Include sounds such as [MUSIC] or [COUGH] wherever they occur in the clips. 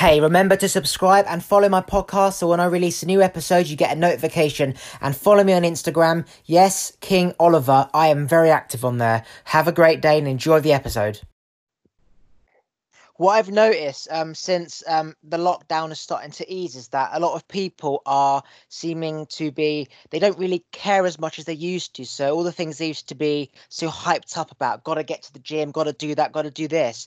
Hey, remember to subscribe and follow my podcast so when I release a new episode, you get a notification. And follow me on Instagram. Yes, King Oliver. I am very active on there. Have a great day and enjoy the episode. What I've noticed um, since um, the lockdown is starting to ease is that a lot of people are seeming to be, they don't really care as much as they used to. So, all the things they used to be so hyped up about, got to get to the gym, got to do that, got to do this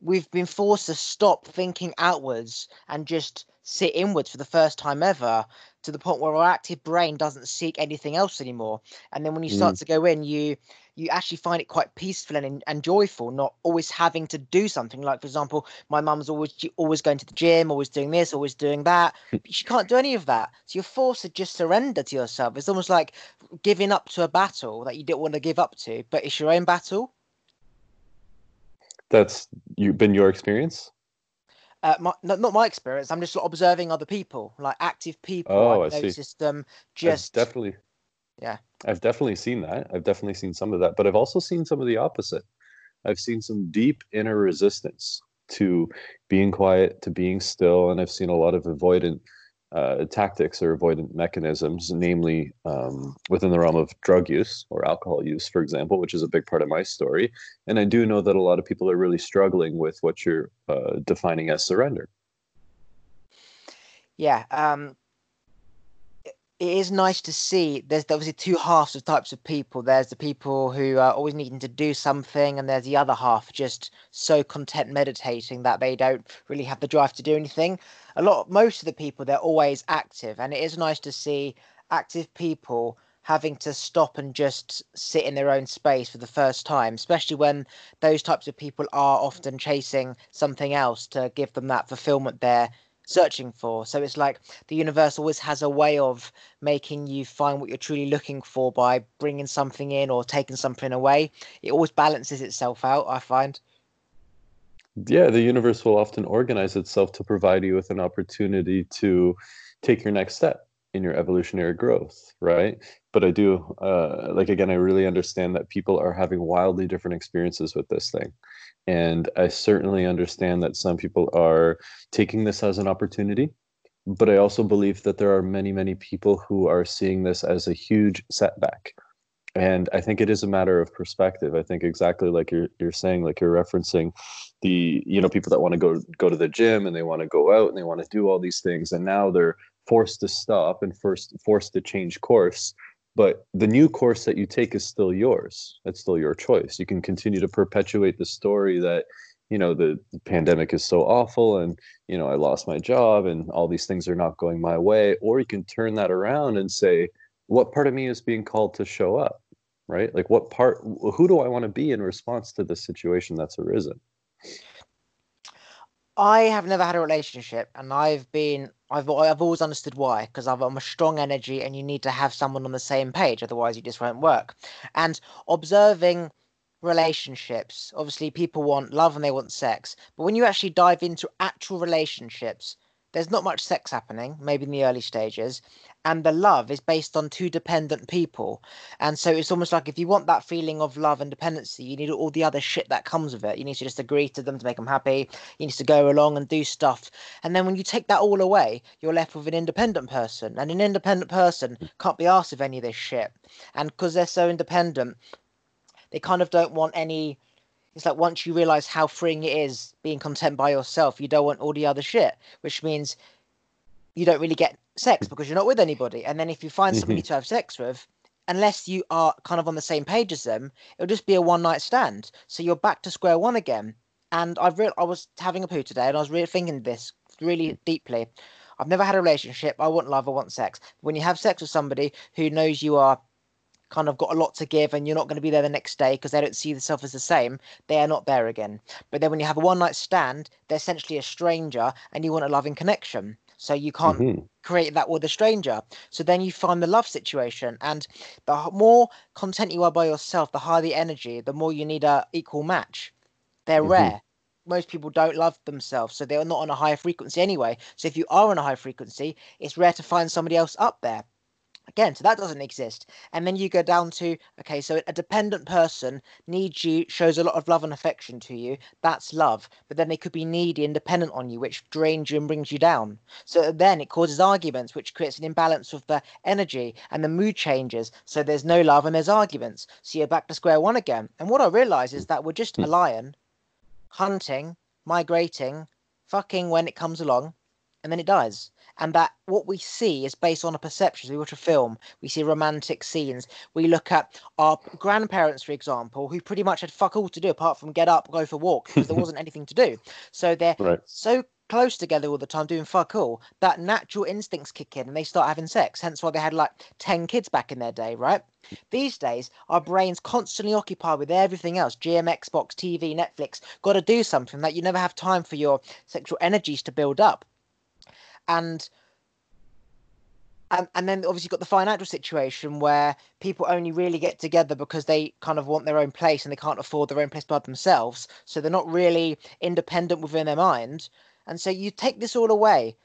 we've been forced to stop thinking outwards and just sit inwards for the first time ever to the point where our active brain doesn't seek anything else anymore. And then when you start mm. to go in you you actually find it quite peaceful and, and joyful not always having to do something. Like for example my mum's always always going to the gym always doing this always doing that [LAUGHS] but she can't do any of that. So you're forced to just surrender to yourself. It's almost like giving up to a battle that you didn't want to give up to but it's your own battle that's you been your experience? Uh, my, not, not my experience. I'm just observing other people like active people. Oh I've i noticed see. them just I've definitely yeah. I've definitely seen that. I've definitely seen some of that but i've also seen some of the opposite. I've seen some deep inner resistance to being quiet to being still and i've seen a lot of avoidant uh, tactics or avoidant mechanisms, namely um, within the realm of drug use or alcohol use, for example, which is a big part of my story. And I do know that a lot of people are really struggling with what you're uh, defining as surrender. Yeah. Um, it is nice to see there's obviously two halves of types of people. There's the people who are always needing to do something and there's the other half just so content meditating that they don't really have the drive to do anything. A lot most of the people they're always active and it is nice to see active people having to stop and just sit in their own space for the first time especially when those types of people are often chasing something else to give them that fulfillment there searching for. So it's like the universe always has a way of making you find what you're truly looking for by bringing something in or taking something away. It always balances itself out, I find. Yeah, the universe will often organize itself to provide you with an opportunity to take your next step in your evolutionary growth, right? But I do, uh, like, again, I really understand that people are having wildly different experiences with this thing. And I certainly understand that some people are taking this as an opportunity. But I also believe that there are many, many people who are seeing this as a huge setback. And I think it is a matter of perspective. I think exactly like you're you're saying, like you're referencing the, you know, people that want to go go to the gym and they want to go out and they want to do all these things. And now they're forced to stop and first forced to change course but the new course that you take is still yours. It's still your choice. You can continue to perpetuate the story that you know the, the, pandemic is so awful and you know i lost my job and all these things are not going my way. Or you can turn that around and say what part of me is being called to show up right? Like what part who do i want to be in response to the situation that's arisen I have never had a relationship, and I've been I've I've always understood why because I'm a strong energy, and you need to have someone on the same page, otherwise you just won't work. And observing relationships, obviously people want love and they want sex, but when you actually dive into actual relationships, there's not much sex happening, maybe in the early stages, and the love is based on two dependent people. And so it's almost like if you want that feeling of love and dependency, you need all the other shit that comes with it. You need to just agree to them to make them happy. You need to go along and do stuff. And then when you take that all away, you're left with an independent person. And an independent person can't be asked of any of this shit. And because they're so independent, they kind of don't want any it's like once you realize how freeing it is being content by yourself, you don't want all the other shit, which means you don't really get sex because you're not with anybody. And then if you find somebody mm-hmm. to have sex with, unless you are kind of on the same page as them, it'll just be a one night stand. So you're back to square one again. And I've real I was having a poo today, and I was really thinking this really deeply. I've never had a relationship. I want love. I want sex. When you have sex with somebody who knows you are kind of got a lot to give and you're not going to be there the next day because they don't see themselves as the same, they are not there again. But then when you have a one night stand, they're essentially a stranger and you want a loving connection. So you can't mm-hmm. create that with a stranger. So then you find the love situation. And the more content you are by yourself, the higher the energy, the more you need a equal match. They're mm-hmm. rare. Most people don't love themselves, so they're not on a higher frequency anyway. So if you are on a high frequency, it's rare to find somebody else up there. Again, so that doesn't exist. And then you go down to okay, so a dependent person needs you, shows a lot of love and affection to you. That's love. But then they could be needy and dependent on you, which drains you and brings you down. So then it causes arguments, which creates an imbalance of the energy and the mood changes. So there's no love and there's arguments. So you're back to square one again. And what I realize is that we're just a Hmm. lion hunting, migrating, fucking when it comes along, and then it dies and that what we see is based on a perception. We watch a film, we see romantic scenes. We look at our grandparents, for example, who pretty much had fuck all to do apart from get up, go for a walk, because there wasn't anything to do. So they're [LAUGHS] Right. so close together all the time doing fuck all that natural instincts kick in and they start having sex. Hence why they had like 10 kids back in their day, right? These days, our brains constantly occupied with everything else GM, Xbox, TV, Netflix. Got to do something that you never have time for your sexual energies to build up and and, and then obviously you've got the financial situation where people only really get together because they kind of want their own place and they can't afford their own place by themselves so they're not really independent within their mind. And so you take this all away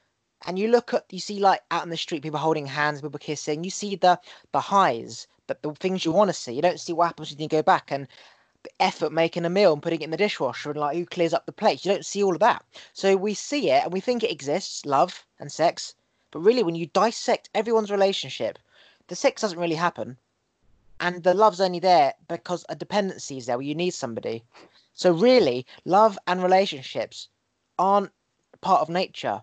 and you look at you see like out in the street people holding hands people kissing you see the the highs but the things you want to see. You don't see what happens when you go back. And effort making a meal and putting it in the dishwasher and like who clears up the plates. You don't see all of that. So we see it and we think it exists, love and sex. But really, when you dissect everyone's relationship, the sex doesn't really happen. And the love's only there because a dependency is there where you need somebody. So really, love and relationships aren't part of nature.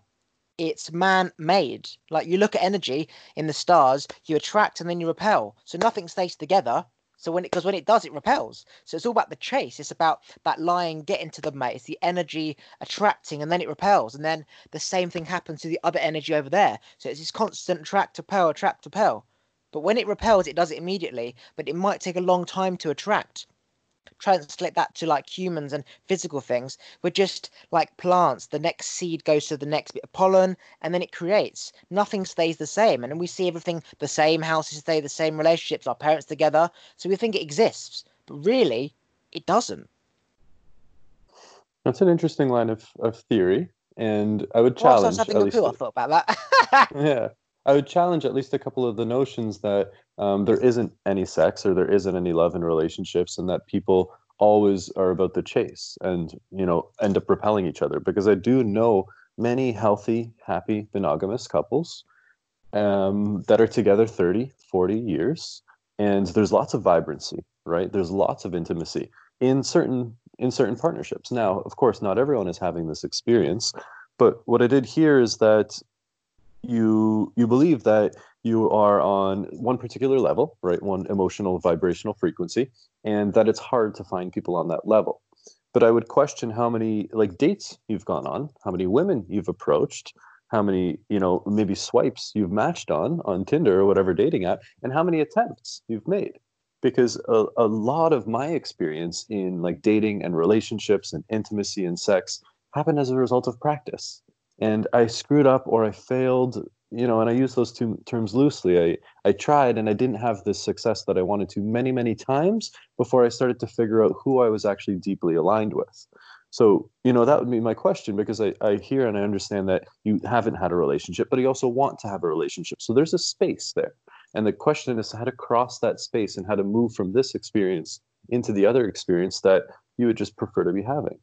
It's man made. Like you look at energy in the stars, you attract and then you repel. So nothing stays together. So when it because when it does, it repels. So it's all about the chase. It's about that lion getting to the mate. It's the energy attracting, and then it repels, and then the same thing happens to the other energy over there. So it's this constant attract to repel, attract to repel. But when it repels, it does it immediately. But it might take a long time to attract. Translate that to like humans and physical things. We're just like plants. The next seed goes to the next bit of pollen, and then it creates. Nothing stays the same, and we see everything the same. Houses stay the same. Relationships, our parents together. So we think it exists, but really, it doesn't. That's an interesting line of, of theory, and I would challenge was having at a least. poo, I thought about that. [LAUGHS] yeah, I would challenge at least a couple of the notions that um, there isn't any sex or there isn't any love in relationships, and that people always are about the chase and you know end up repelling each other. Because I do know many healthy, happy, monogamous couples um, that are together 30, 40 years, and there's lots of vibrancy, right? There's lots of intimacy in certain in certain partnerships. Now, of course, not everyone is having this experience, but what I did here is that you you believe that you are on one particular level, right? One emotional vibrational frequency, and that it's hard to find people on that level. But I would question how many like dates you've gone on, how many women you've approached, how many, you know, maybe swipes you've matched on on Tinder or whatever dating app, and how many attempts you've made because a, a lot of my experience in like dating and relationships and intimacy and sex happened as a result of practice and i screwed up or i failed you know and i use those two terms loosely. I i tried and i didn't have the success that i wanted to many many times before i started to figure out who i was actually deeply aligned with. So you know that would be my question because i, I hear and i understand that you haven't had a relationship but you also want to have a relationship. So there's a space there. And the question is how to cross that space and how to move from this experience into the other experience that you would just prefer to be having.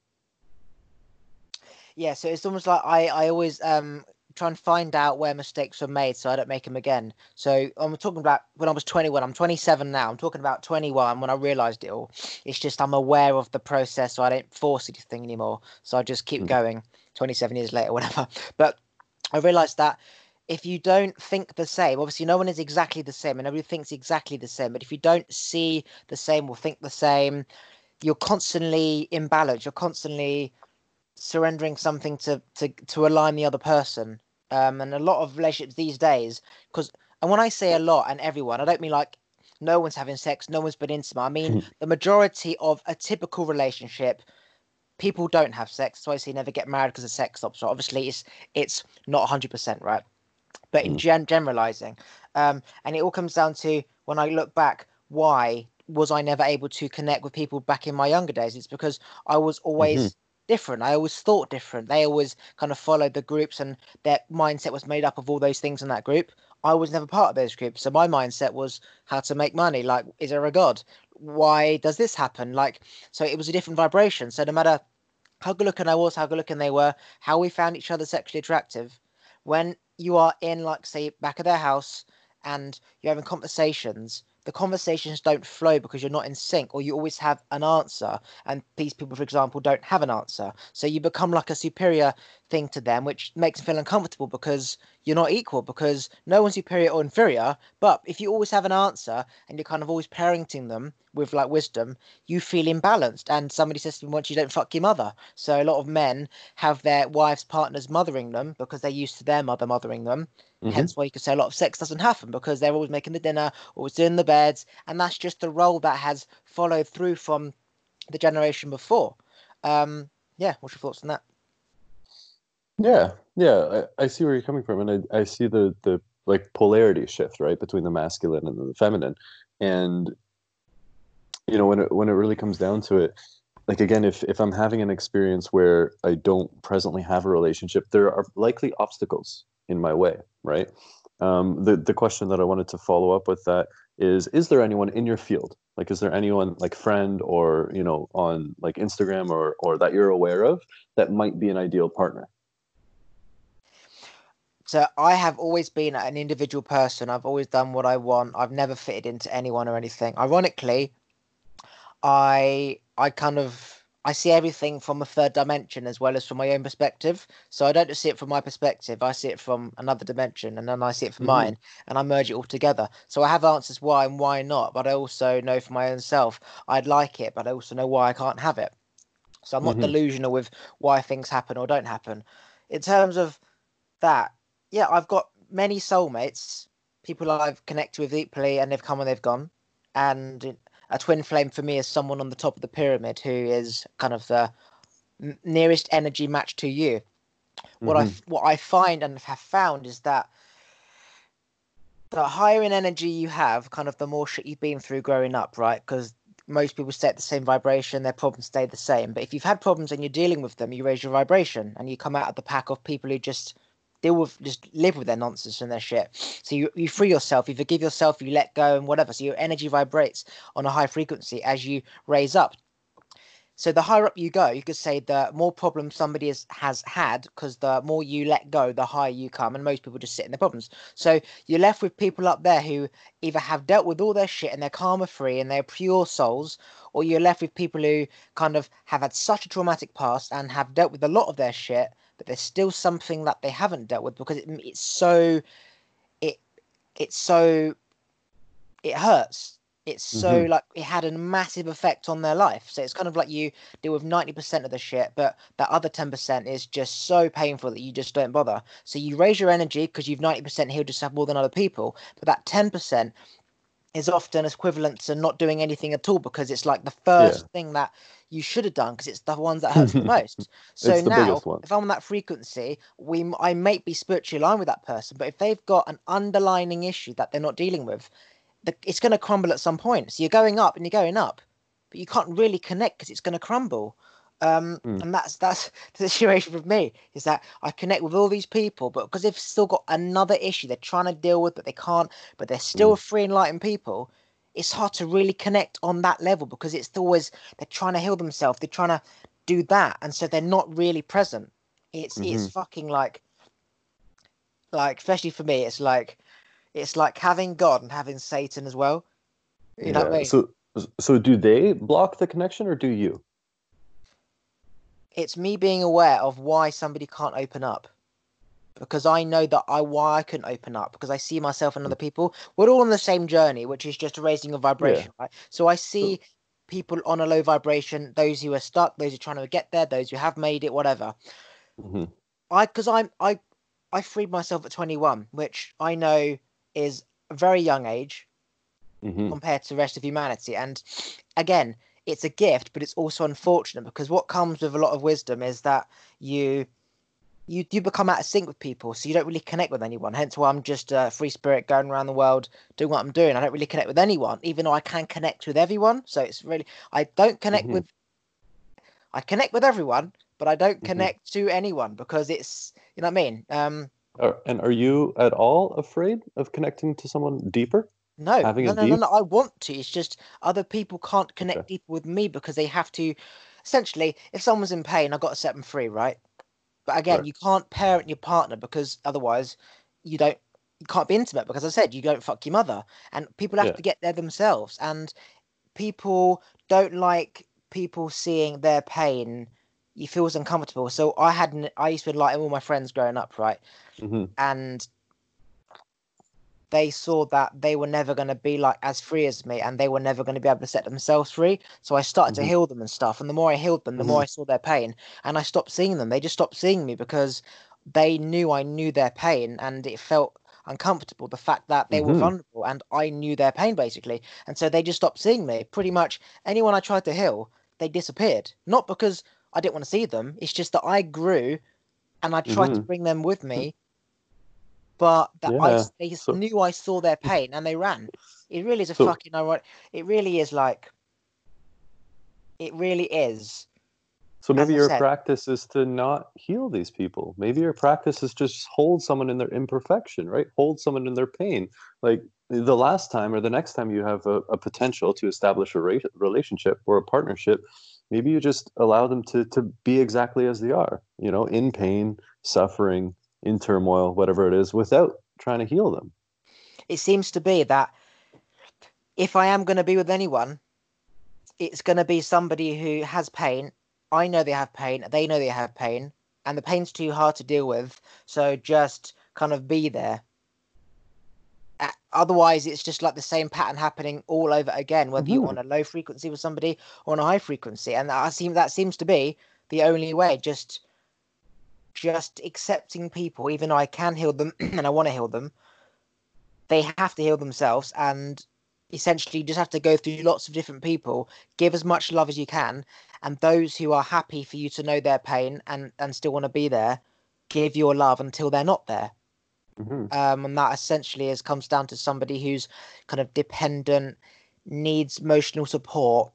Yeah, so it's almost like I, I always um try and find out where mistakes were made so I don't make them again. So I'm talking about when I was 21. I'm 27 now. I'm talking about 21 when I realised it all. It's just I'm aware of the process, so I don't force anything anymore. So I just keep Mm. going. 27 years later, [LAUGHS] whatever. But I realised that if you don't think the same, obviously no one is exactly the same, and everybody thinks exactly the same. But if you don't see the same or think the same, you're constantly imbalanced. You're constantly surrendering something to to to align the other person. Um, and a lot of relationships these days, because and when I say a lot and everyone, I don't mean like no one's having sex, no one's been intimate. I mean [LAUGHS] the majority of a typical relationship, people don't have sex. So I say never get married because of sex stops. So obviously it's it's not hundred percent right, but in Mm. gen- generalizing, um, and it all comes down to when I look back, why was I never able to connect with people back in my younger days? It's because I was always different. I always thought different. They always kind of followed the groups, and their mindset was made up of all those things in that group. I was never part of those groups. So my mindset was how to make money. Like, is there a God? Why does this happen? Like, so it was a different vibration. So no matter how good looking I was, how good looking they were, how we found each other sexually attractive, when you are in, like, say, back of their house and you're having conversations, the conversations don't flow because you're not in sync or you always have an answer and these people for example don't have an answer. So you become like a superior thing to them which makes them feel uncomfortable because you're not equal because no one's superior or inferior but if you always have an answer and you're kind of always parenting them with like wisdom you feel imbalanced and somebody says to me once you don't fuck your mother so a lot of men have their wives partners mothering them because they're used to their mother mothering them Mm-hmm. Hence why you could say a lot of sex doesn't happen because they're always making the dinner, always doing the beds, and that's just the role that has followed through from the generation before. Um, yeah, what's your thoughts on that? Yeah, yeah, I, I see where you're coming from, and I, I see the the like polarity shift right between the masculine and the feminine, and you know when it when it really comes down to it, like again, if if I'm having an experience where I don't presently have a relationship, there are likely obstacles in my way, right? Um, the the question that I wanted to follow up with that is: Is there anyone in your field? Like, is there anyone like friend or you know on like Instagram or or that you're aware of that might be an ideal partner? So I have always been an individual person. I've always done what I want. I've never fitted into anyone or anything. Ironically, I I kind of I see everything from a third dimension as well as from my own perspective. So I don't just see it from my perspective, I see it from another dimension and then I see it from mm-hmm. mine and I merge it all together. So I have answers why and why not, but I also know for my own self I'd like it, but I also know why I can't have it. So I'm not mm-hmm. delusional with why things happen or don't happen. In terms of that, yeah, I've got many soulmates, people I've connected with deeply and they've come and they've gone. And a twin flame for me is someone on the top of the pyramid who is kind of the nearest energy match to you. Mm-hmm. What I mm-hmm. what I find and have found is that the higher in energy you have, kind of the more shit you've been through growing up, right? Because most people stay at the same vibration, their problems stay the same. But if you've had problems and you're dealing with them, you raise your vibration and you come out of the pack of people who just deal with just live with their nonsense and their shit. So you, you free yourself, you forgive yourself, you let go and whatever. So your energy vibrates on a high frequency as you raise up. So the higher up you go, you could say the more problems somebody has, has had, because the more you let go, the higher you come, and most people just sit in their problems. So you're left with people up there who either have dealt with all their shit and they're karma free and they're pure souls, or you're left with people who kind of have had such a traumatic past and have dealt with a lot of their shit but there's still something that they haven't dealt with because it, it's so it it's so it hurts it's so mm-hmm. like it had a massive effect on their life so it's kind of like you deal with 90% of the shit but that other 10% is just so painful that you just don't bother so you raise your energy because you've 90% healed yourself more than other people but that 10% is often equivalent to not doing anything at all because it's like the first yeah. thing that you should have done because it's the ones that hurt the [LAUGHS] most. So now, if I'm on that frequency, we I may be spiritually aligned with that person, but if they've got an underlining issue that they're not dealing with, the, it's going to crumble at some point. So you're going up and you're going up, but you can't really connect because it's going to crumble. Um, mm. And that's that's [LAUGHS] the situation with me is that I connect with all these people, but because they've still got another issue they're trying to deal with, but they can't, but they're still mm. free enlightened people. It's hard to really connect on that level because it's always they're trying to heal themselves, they're trying to do that, and so they're not really present. It's mm-hmm. it's fucking like like especially for me, it's like it's like having God and having Satan as well. You yeah. know what I mean? So so do they block the connection or do you? it's me being aware of why somebody can't open up because I know that I why I couldn't open up because I see myself and other people. We're all on the same journey, which is just raising a vibration, yeah. right? So I see people on a low vibration, those who are stuck, those who are trying to get there, those who have made it, whatever. Mm-hmm. I because I'm I I freed myself at 21, which I know is a very young age mm-hmm. compared to the rest of humanity, and again, it's a gift, but it's also unfortunate because what comes with a lot of wisdom is that you you you become out of sync with people, so you don't really connect with anyone. Hence why I'm just a free spirit going around the world doing what I'm doing. I don't really connect with anyone, even though I can connect with everyone. So it's really I don't connect mm-hmm. with I connect with everyone, but I don't mm-hmm. connect mm-hmm. to anyone because it's you know what I mean. Um, Are, and are you at all afraid of connecting to someone deeper? No, no, no, no, no. I want to. It's just other people can't connect Okay. deeper with me because they have to. Essentially, if someone's in pain, I've got to set them free, right? But again, Right. you can't parent your partner because otherwise you don't. You can't be intimate because I said you don't fuck your mother, and people have Yeah. to get there themselves. And people don't like people seeing their pain. You feels uncomfortable. So I had, an, I used to like all my friends growing up, right? Mhm. and they saw that they were never going to be like as free as me and they were never going to be able to set themselves free so i started Mhm. to heal them and stuff and the more i healed them the more i saw their pain and i stopped seeing them they just stopped seeing me because they knew i knew their pain and it felt uncomfortable the fact that they were Mhm. vulnerable and i knew their pain basically and so they just stopped seeing me pretty much anyone i tried to heal they disappeared not because i didn't want to see them it's just that i grew and i tried to Mhm. bring them with me but that I Yeah, s- they so- knew I saw their [LAUGHS] pain and they ran. It really is a So- fucking ironic. It really is like. It really is. So maybe your said- practice is to not heal these people. Maybe your practice is just hold someone in their imperfection, right? Hold someone in their pain. Like the last time or the next time you have a, a potential to establish a ra- relationship or a partnership, maybe you just allow them to to be exactly as they are, you know, in pain, suffering, in turmoil, whatever it is, without trying to heal them. It seems to be that if I am going to be with anyone, it's going to be somebody who has pain. I know they have pain. They know they have pain, and the pain's too hard to deal with. So just kind of be there. Otherwise, it's just like the same pattern happening all over again, whether you're Mhm. on a low frequency with somebody or on a high frequency, and I seem that seems to be the only way. Just, just accepting people, even though I can heal them [CLEARS THROAT] and I want to heal them, they have to heal themselves, and essentially you just have to go through lots of different people, give as much love as you can, and those who are happy for you to know their pain and and still want to be there, give your love until they're not there Mhm. um, and that essentially is comes down to somebody who's kind of dependent, needs emotional support,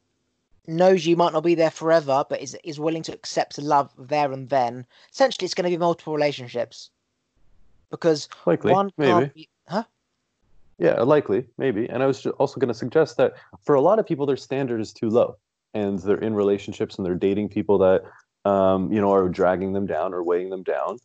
knows you might not be there forever, but is is willing to accept the love there and then. Essentially, it's going to be multiple relationships because Likely, one maybe. be, huh? Yeah, likely, maybe. And I was also going to suggest that for a lot of people, their standard is too low, and they're in relationships and they're dating people that, um, you know, are dragging them down or weighing them down.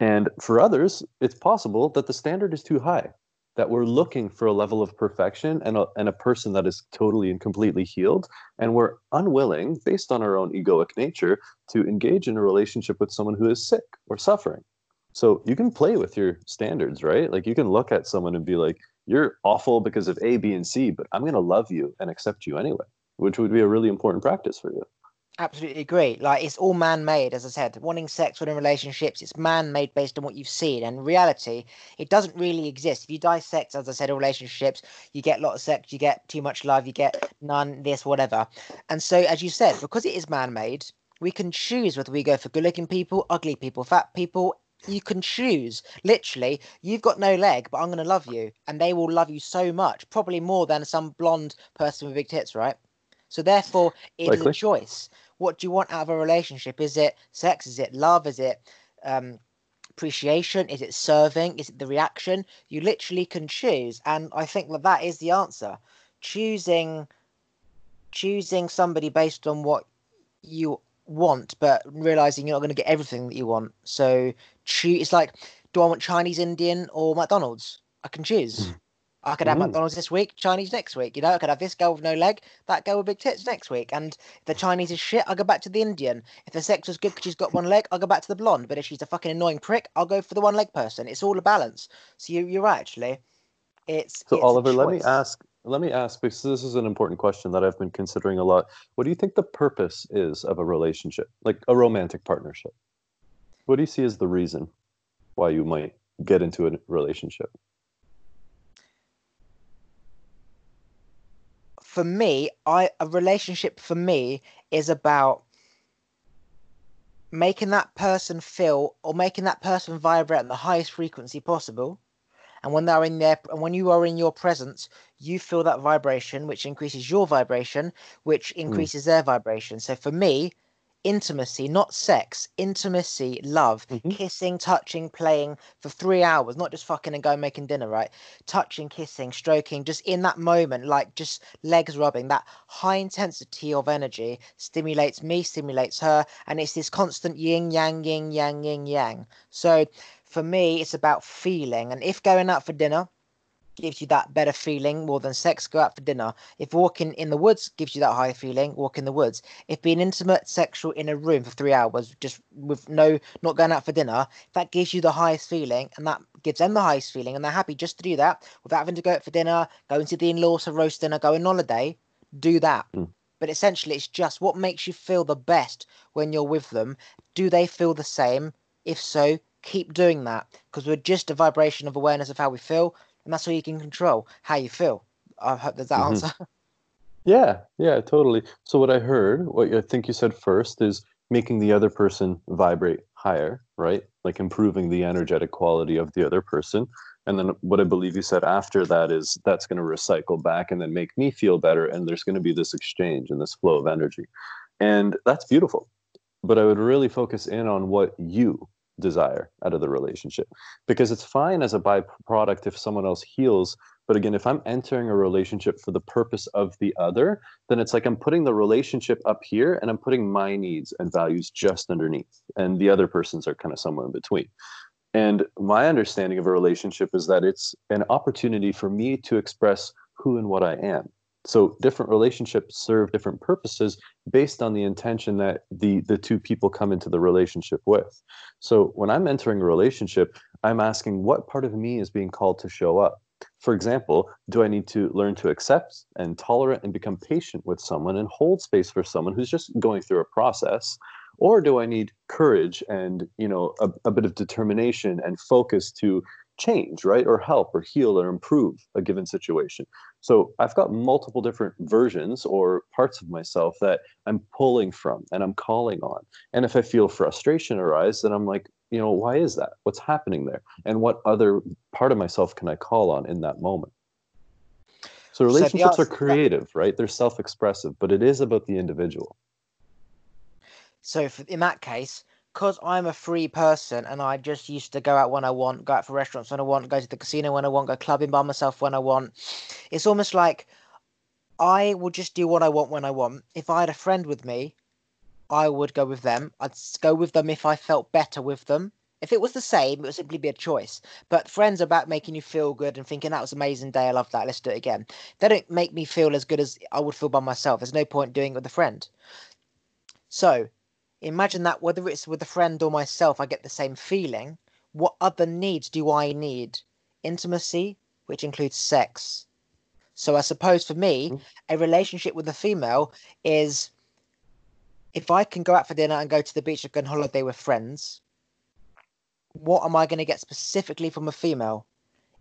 And for others, it's possible that the standard is too high, that we're looking for a level of perfection and a, and a person that is totally and completely healed, and we're unwilling, based on our own egoic nature, to engage in a relationship with someone who is sick or suffering. So you can play with your standards, right? Like you can look at someone and be like, you're awful because of A, B, and C, but I'm going to love you and accept you anyway, which would be a really important practice for you. Absolutely agree. Like it's all man-made, as I said. Wanting sex, wanting relationships, it's man-made based on what you've seen. And reality, it doesn't really exist. If you dissect, as I said, relationships, you get a lot of sex, you get too much love, you get none, this, whatever. And so, as you said, because it is man-made, we can choose whether we go for good-looking people, ugly people, fat people. You can choose. Literally, you've got no leg, but I'm going to love you, and they will love you so much, probably more than some blonde person with big tits, right? So therefore, it is a choice what do you want out of a relationship? Is it sex? Is it love? Is it um, appreciation? Is it serving? Is it the reaction? You literally can choose, and I think that that is the answer. Choosing, choosing somebody based on what you want, but realizing you're not going to get everything that you want. So choose. It's like, do I want Chinese, Indian, or McDonald's? I can choose. I could have Mm. McDonald's this week, Chinese next week. You know, I could have this girl with no leg, that girl with big tits next week. And if the Chinese is shit, I'll go back to the Indian. If the sex was good because she's got one leg, I'll go back to the blonde. But if she's a fucking annoying prick, I'll go for the one leg person. It's all a balance. So you, you're right, actually. It's So it's Oliver, let me ask let me ask because this is an important question that I've been considering a lot. What do you think the purpose is of a relationship? Like a romantic partnership? What do you see as the reason why you might get into a relationship? For me, I a relationship for me is about making that person feel or making that person vibrate at the highest frequency possible. And when they're in there, and when you are in your presence, you feel that vibration, which increases your vibration, which hmm. increases their vibration. So for me, intimacy, not sex, intimacy, love, Mhm. kissing, touching, playing for three hours, not just fucking and going making dinner, right? Touching, kissing, stroking, just in that moment, like just legs rubbing, that high intensity of energy stimulates me, stimulates her, and it's this constant yin yang, yin yang, yin yang. So for me, it's about feeling. And if going out for dinner, gives you that better feeling more than sex, go out for dinner. If walking in the woods gives you that high feeling, walk in the woods. If being intimate, sexual in a room for three hours, just with no, not going out for dinner, that gives you the highest feeling and that gives them the highest feeling and they're happy just to do that without having to go out for dinner, going to the in laws for roast dinner, go on holiday, do that. Mm. But essentially, it's just what makes you feel the best when you're with them. Do they feel the same? If so, keep doing that because we're just a vibration of awareness of how we feel and that's all you can control how you feel i hope there's that Mhm. answer [LAUGHS] Yeah, yeah, totally. So what I heard, what I think you said first is making the other person vibrate higher, right? Like improving the energetic quality of the other person. And then what I believe you said after that is that's going to recycle back and then make me feel better. And there's going to be this exchange and this flow of energy. And that's beautiful. But I would really focus in on what you desire out of the relationship because it's fine as a byproduct if someone else heals but again, if I'm entering a relationship for the purpose of the other, then it's like I'm putting the relationship up here and I'm putting my needs and values just underneath. And the other person's are kind of somewhere in between. And my understanding of a relationship is that it's an opportunity for me to express who and what I am. So different relationships serve different purposes based on the intention that the the two people come into the relationship with. So when I'm entering a relationship, I'm asking what part of me is being called to show up. For example, do I need to learn to accept and tolerate and become patient with someone and hold space for someone who's just going through a process? Or do I need courage and you know a, a bit of determination and focus to change, right? Or help or heal or improve a given situation. So I've got multiple different versions or parts of myself that I'm pulling from and I'm calling on. And if I feel frustration arise, then I'm like, you know, why is that? What's happening there? And what other part of myself can I call on in that moment? So relationships are creative, right? They're self-expressive, but it is about the individual. so for, in that case because i'm a free person and i just used to go out when i want go out for restaurants when i want go to the casino when i want go clubbing by myself when i want. It's almost like i will just do what i want when i want. If i had a friend with me i would go with them. I'd go with them if i felt better with them. If it was the same it would simply be a choice. But friends are about making you feel good and thinking that was an amazing day i love that let's do it again. They don't make me feel as good as i would feel by myself. There's no point doing it with a friend. So imagine that whether it's with a friend or myself, I get the same feeling. What other needs do I need? Intimacy, which includes sex. So I suppose for me, Mhm. a relationship with a female is if I can go out for dinner and go to the beach and go on holiday with friends, what am I going to get specifically from a female?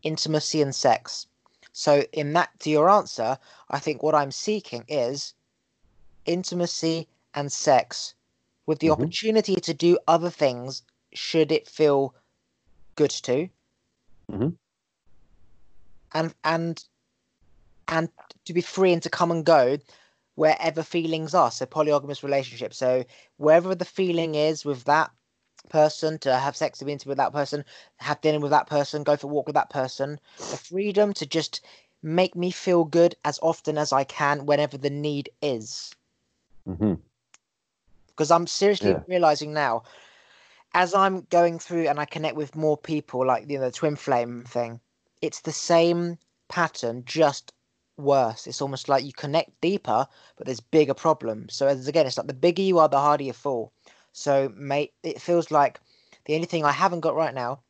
Intimacy and sex. So in that to your answer, I think what I'm seeking is intimacy and sex with the Mhm. opportunity to do other things should it feel good to. Mhm. and and and to be free and to come and go wherever feelings are. So polygamous relationship. So wherever the feeling is with that person to have sex to with with that person have dinner with that person go for a walk with that person the freedom to just make me feel good as often as i can whenever the need is. Hmm because I'm seriously Yeah. realizing now, as I'm going through and I connect with more people, like you know the twin flame thing, it's the same pattern, just worse. It's almost like you connect deeper, but there's bigger problems. So as again, it's like the bigger you are, the harder you fall. So mate, it feels like the only thing I haven't got right now,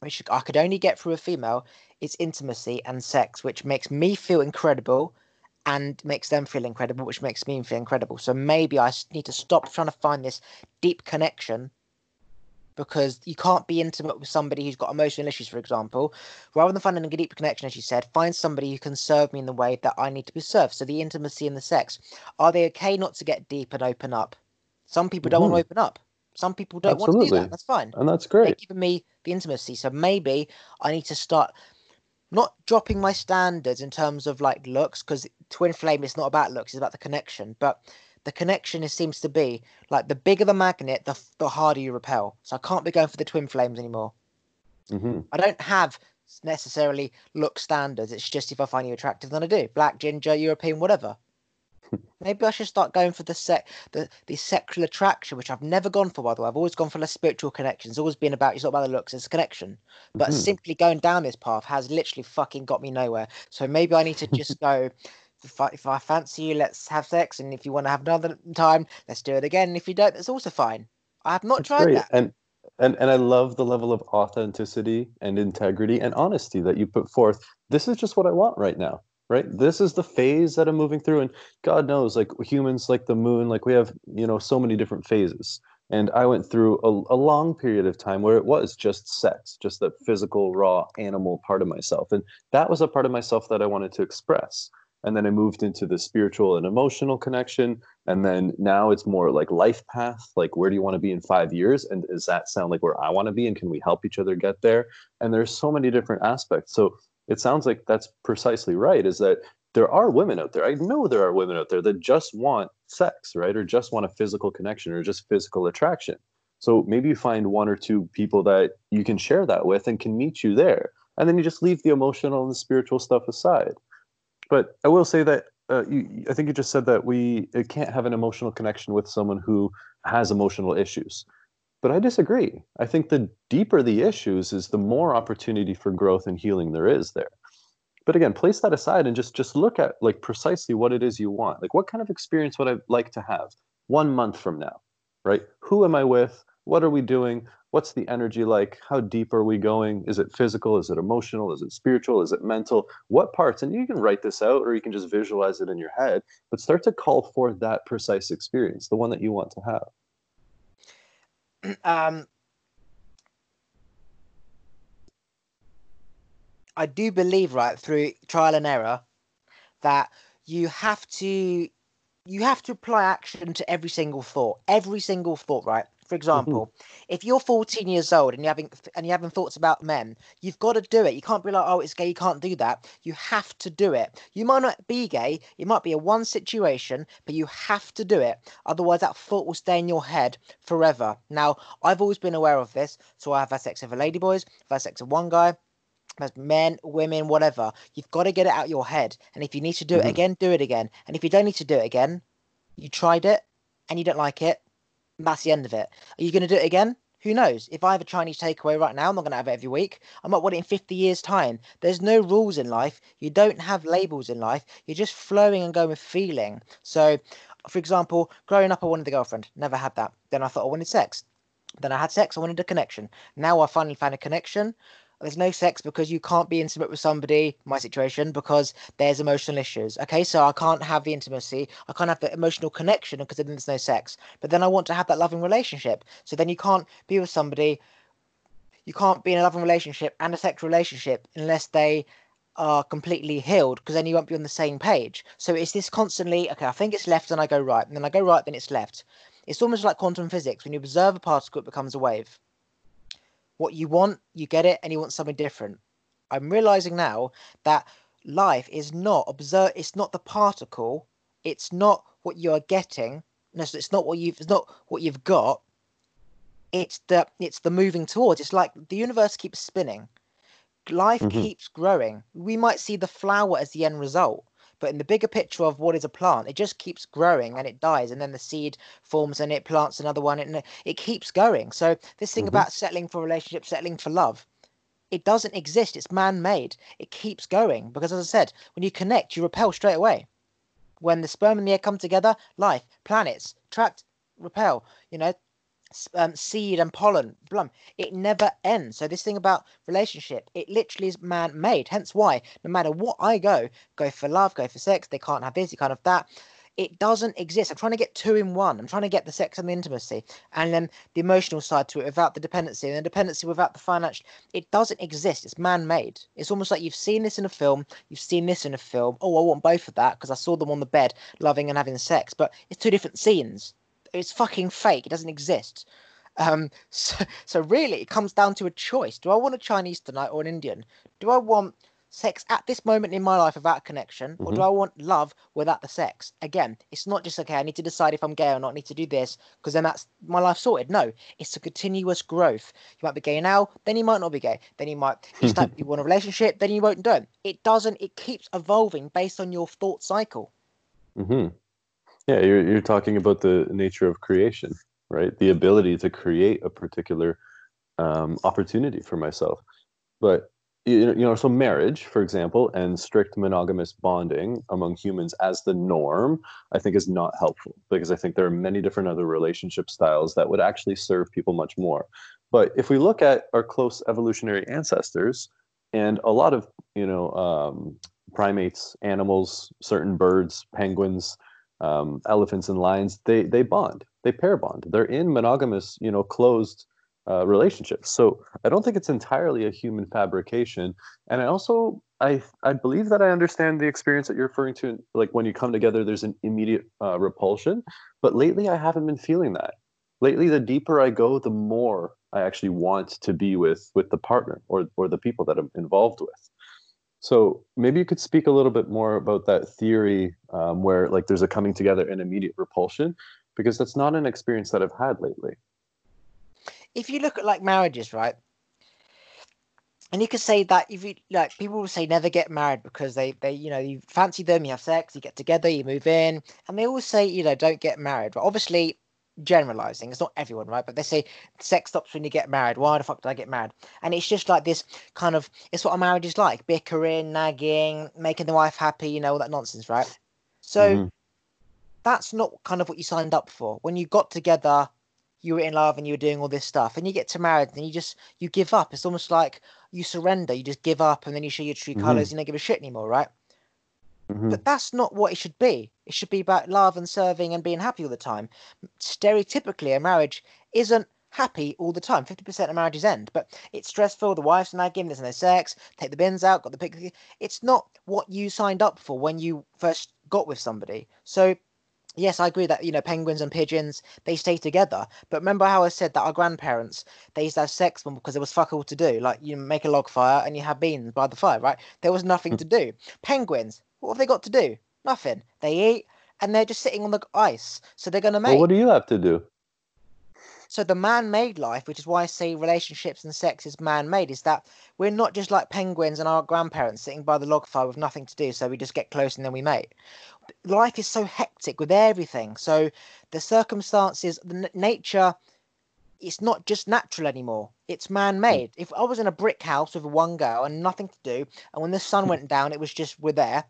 which I could only get through a female, is intimacy and sex, which makes me feel incredible and makes them feel incredible, which makes me feel incredible. So maybe I need to stop trying to find this deep connection because you can't be intimate with somebody who's got emotional issues, for example. Rather than finding a deep connection, as you said, find somebody who can serve me in the way that I need to be served. So the intimacy and the sex. Are they okay not to get deep and open up? Some people don't want Mhm. to open up. Some people don't want to do that. That's fine And that's great. they're giving me the intimacy. So maybe I need to start not dropping my standards in terms of like looks, because twin flame is not about looks, it's about the connection. But the connection is, seems to be like the bigger the magnet, the the harder you repel. So I can't be going for the twin flames anymore. hmm I don't have necessarily look standards. It's just if I find you attractive, then I do. Black, ginger, European, whatever. Maybe I should start going for the sec the, the sexual attraction, which I've never gone for, by the way. I've always gone for the spiritual connection. It's always been about it's not about the looks, it's a connection. But Mhm. simply going down this path has literally fucking got me nowhere. So maybe I need to just go if I, if I fancy you, let's have sex, and if you want to have another time, let's do it again. And if you don't, that's also fine. I have not That's tried great. that. And and and I love the level of authenticity and integrity and honesty that you put forth. This is just what I want right now. Right? This is the phase that I'm moving through. And God knows, like humans like the moon, like we have, you know, so many different phases. And I went through a, a long period of time where it was just sex, just that physical, raw animal part of myself. And that was a part of myself that I wanted to express. And then I moved into the spiritual and emotional connection and then now it's more like life path like where do you want to be in five years and does that sound like where i want to be and can we help each other get there and there's so many different aspects so it sounds like that's precisely right is that there are women out there. I know there are women out there that just want sex right? Or just want a physical connection or just physical attraction. So maybe you find one or two people that you can share that with and can meet you there. And then you just leave the emotional and the spiritual stuff aside. But i will say that uh, you, I think you just said that we can't have an emotional connection with someone who has emotional issues. But I disagree. I think the deeper the issues is the more opportunity for growth and healing there is there. But again, place that aside and just just look at like precisely what it is you want. Like what kind of experience would I like to have one month from now? Right? Who am I with? What are we doing? What's the energy like? How deep are we going? Is it physical? Is it emotional? Is it spiritual? Is it mental? What parts? And you can write this out or you can just visualize it in your head, but start to call for that precise experience, the one that you want to have. [CLEARS THROAT] um, I do believe, right, through trial and error, that you have to you have to apply action to every single thought, every single thought, right? For example, if you're 14 years old and you're having and you're having thoughts about men, you've got to do it. You can't be like, oh, it's gay, you can't do that. You have to do it. You might not be gay, it might be a one situation, but you have to do it. Otherwise, that thought will stay in your head forever. Now, I've always been aware of this, so I've had sex with a lady boys, I've had sex with one guy, as men, women, whatever. You've got to get it out your head. And if you need to do it Mhm. again, do it again. And if you don't need to do it again, you tried it and you don't like it, that's the end of it. Are you going to do it again? Who knows? If I have a Chinese takeaway right now, I'm not going to have it every week. I might want it in 50 years' time. There's no rules in life. You don't have labels in life. You're just flowing and going with feeling. So, for example, growing up, I wanted a girlfriend. Never had that. Then I thought I wanted sex. Then I had sex. I wanted a connection. Now I finally found a connection. There's no sex because you can't be intimate with somebody, my situation, because there's emotional issues. Okay, so I can't have the intimacy, I can't have the emotional connection because then there's no sex. But then I want to have that loving relationship. So then you can't be with somebody, you can't be in a loving relationship and a sexual relationship unless they are completely healed because then you won't be on the same page. So it's this constantly, okay, I think it's left and I go right, and then I go right, then it's left. It's almost like quantum physics. When you observe a particle, it becomes a wave what you want, you get it, and you want something different. I'm realizing now that life is not observe. It's not the particle. It's not what you are getting. No, so it's not what you've. It's not what you've got. It's the. It's the moving towards. It's like the universe keeps spinning. Life Mhm. keeps growing. We might see the flower as the end result, but in the bigger picture of what is a plant, it just keeps growing and it dies, and then the seed forms and it plants another one, and it keeps going. So this thing Mhm. about settling for relationship, settling for love, it doesn't exist. It's man-made. It keeps going because, as I said, when you connect, you repel straight away. When the sperm and the egg come together, life, planets, attract, repel. You know, um, seed and pollen, blum. It never ends. So this thing about relationship, it literally is man-made. Hence why, no matter what I go, go for love, go for sex, they can't have this, you can't have that. It doesn't exist. I'm trying to get two in one. I'm trying to get the sex and the intimacy, and then the emotional side to it without the dependency, and the dependency without the financial. It doesn't exist. It's man-made. It's almost like you've seen this in a film, you've seen this in a film. Oh, I want both of that because I saw them on the bed, loving and having sex. But it's two different scenes. It's fucking fake. It doesn't exist. Um, [LAUGHS] so, so really, it comes down to a choice. Do I want a Chinese tonight or an Indian? Do I want sex at this moment in my life without connection, or do Mhm. I want love without the sex? Again, it's not just okay. I need to decide if I'm gay or not. I need to do this because then that's my life sorted. No, it's a continuous growth. You might be gay now, then you might not be gay. Then you might decide [LAUGHS] you want a relationship, then you won't. Don't. It doesn't. It keeps evolving based on your thought cycle. hmm Yeah, you're you're talking about the nature of creation, right? The ability to create a particular um, opportunity for myself. But you know, so marriage, for example, and strict monogamous bonding among humans as the norm, I think is not helpful because I think there are many different other relationship styles that would actually serve people much more. But if we look at our close evolutionary ancestors and a lot of you know um, primates, animals, certain birds, penguins, um, elephants, and lions, they they bond, they pair bond. They're in monogamous, you know, closed uh, relationships. So I don't think it's entirely a human fabrication. And I also I I believe that I understand the experience that you're referring to. Like when you come together, there's an immediate uh, repulsion. But lately, I haven't been feeling that. Lately, the deeper I go, the more I actually want to be with with the partner or or the people that I'm involved with. So maybe you could speak a little bit more about that theory um, where like there's a coming together and immediate repulsion, because that's not an experience that I've had lately. if you look at like marriages, right? And you could say that if you like, people will say never get married because they they you know you fancy them, you have sex, you get together, you move in, and they always say you know don't get married. But obviously, generalizing, it's not everyone, right? But they say sex stops when you get married. Why the fuck did I get married? And it's just like this kind of it's what a marriage is like: bickering, nagging, making the wife happy, you know, all that nonsense, right? So Mhm. that's not kind of what you signed up for. When you got together, you were in love and you were doing all this stuff, and you get to married, and you just you give up. It's almost like you surrender. You just give up, and then you show your true Mhm. colors. You don't give a shit anymore, right? Mhm. But that's not what it should be. It should be about love and serving and being happy all the time. Stereotypically, a marriage isn't happy all the time. Fifty percent of marriages end, but it's stressful. The wife's nagging. There's no sex. Take the bins out. Got the picture. It's not what you signed up for when you first got with somebody. So yes, I agree that you know penguins and pigeons they stay together. But remember how I said that our grandparents they used to have sex when- because there was fuck all to do. Like you make a log fire and you have beans by the fire, right? There was nothing to do. Penguins, what have they got to do? Nothing. They eat and they're just sitting on the ice. So they're gonna Well, what do you have to do? So the man-made life, which is why I say relationships and sex is man-made, is that we're not just like penguins and our grandparents sitting by the log fire with nothing to do, so we just get close and then we mate. Life is so hectic with everything. So the circumstances, the n- nature, it's not just natural anymore. It's man-made. Hmm. If I was in a brick house with one girl and nothing to do, and when the sun hmm. went down, it was just we're there.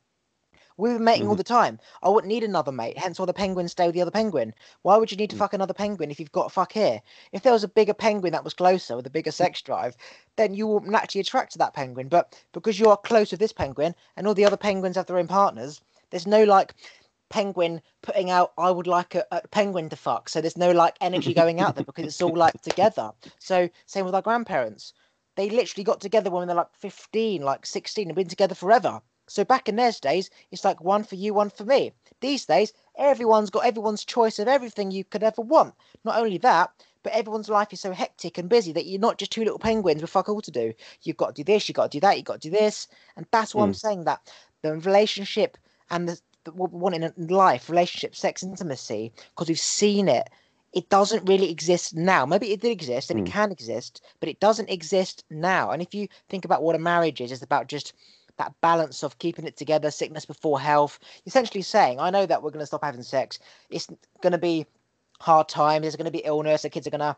We were mating all Mhm. the time. I wouldn't need another mate. Hence why the penguins stay with the other penguin. Why would you need to Mm. fuck another penguin if you've got a fuck here? If there was a bigger penguin that was closer with a bigger sex drive, then you will naturally attract to that penguin. But because you are close with this penguin and all the other penguins have their own partners, there's no like penguin putting out I would like a, a penguin to fuck. So there's no like energy going out there because it's all like together. So same with our grandparents. They literally got together when they're like 15, like 16, and been together forever. So back in those days, it's like one for you, one for me. These days, everyone's got everyone's choice of everything you could ever want. Not only that, but everyone's life is so hectic and busy that you're not just two little penguins with fuck all to do. You've got to do this, you've got to do that, you've got to do this. And that's why I'm Mm. saying that the relationship and the, the what we want in life, relationship, sex, intimacy, because we've seen it. It doesn't really exist now. Maybe it did exist and Mm. it can exist, but it doesn't exist now. And if you think about what a marriage is, it's about just that balance of keeping it together, sickness before health. Essentially saying, I know that we're going to stop having sex. It's going to be hard times. There's going to be illness. The kids are going to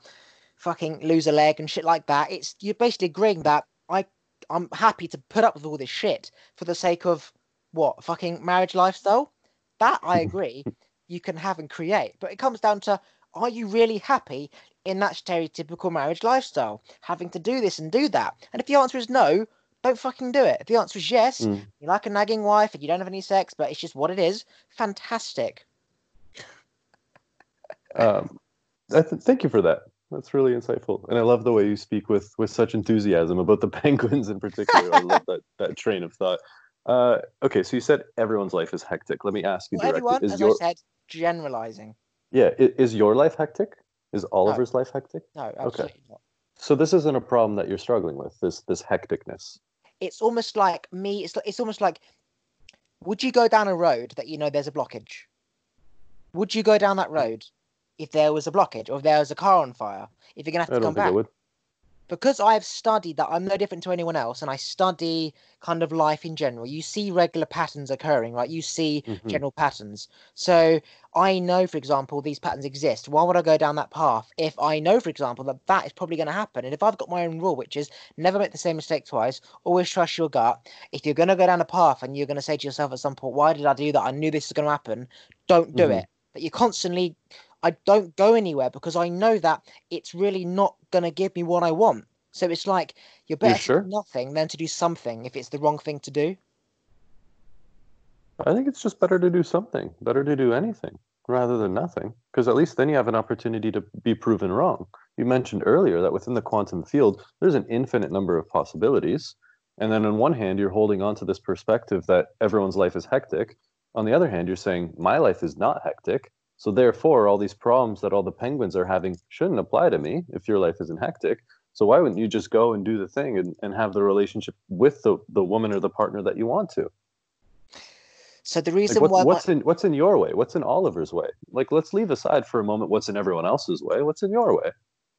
fucking lose a leg and shit like that. It's you're basically agreeing that I I'm happy to put up with all this shit for the sake of what fucking marriage lifestyle. That I [LAUGHS] agree you can have and create, but it comes down to are you really happy in that stereotypical marriage lifestyle, having to do this and do that? And if the answer is no, don't fucking do it. If the answer is yes, Mm. you like a nagging wife and you don't have any sex, but it's just what it is, fantastic. [LAUGHS] Um, th- thank you for that. That's really insightful, and I love the way you speak with with such enthusiasm about the [LAUGHS] penguins in particular. I love that that train of thought. Uh, okay, so you said everyone's life is hectic. Let me ask you Well, directly: everyone, Is as your I said, generalizing. yeah i- is your life hectic? Is Oliver's life hectic? No, absolutely not. So this isn't a problem that you're struggling with. This this hecticness. It's almost like me. It's it's almost like, would you go down a road that you know there's a blockage? Would you go down that road if there was a blockage or if there was a car on fire? If you're gonna have to come back. Because I've studied that I'm no different to anyone else, and I study kind of life in general. You see regular patterns occurring, right? You see Mhm. general patterns. So I know, for example, these patterns exist. Why would I go down that path if I know, for example, that that is probably going to happen? And if I've got my own rule, which is never make the same mistake twice, always trust your gut. If you're going to go down a path and you're going to say to yourself at some point, "Why did I do that? I knew this was going to happen." Don't do Mhm. it. But you're constantly, I don't go anywhere because I know that it's really not going to give me what I want. So it's like you're better to sure? do nothing than to do something if it's the wrong thing to do. I think it's just better to do something, better to do anything rather than nothing, because at least then you have an opportunity to be proven wrong. You mentioned earlier that within the quantum field, there's an infinite number of possibilities. And then on one hand, you're holding on to this perspective that everyone's life is hectic. On the other hand, you're saying, my life is not hectic. So therefore, all these problems that all the penguins are having shouldn't apply to me if your life isn't hectic. So why wouldn't you just go and do the thing and, and have the relationship with the, the woman or the partner that you want to? So the Like reason what, why what's in what's in your way? What's in Oliver's way? Like let's leave aside for a moment what's in everyone else's way. What's in your way?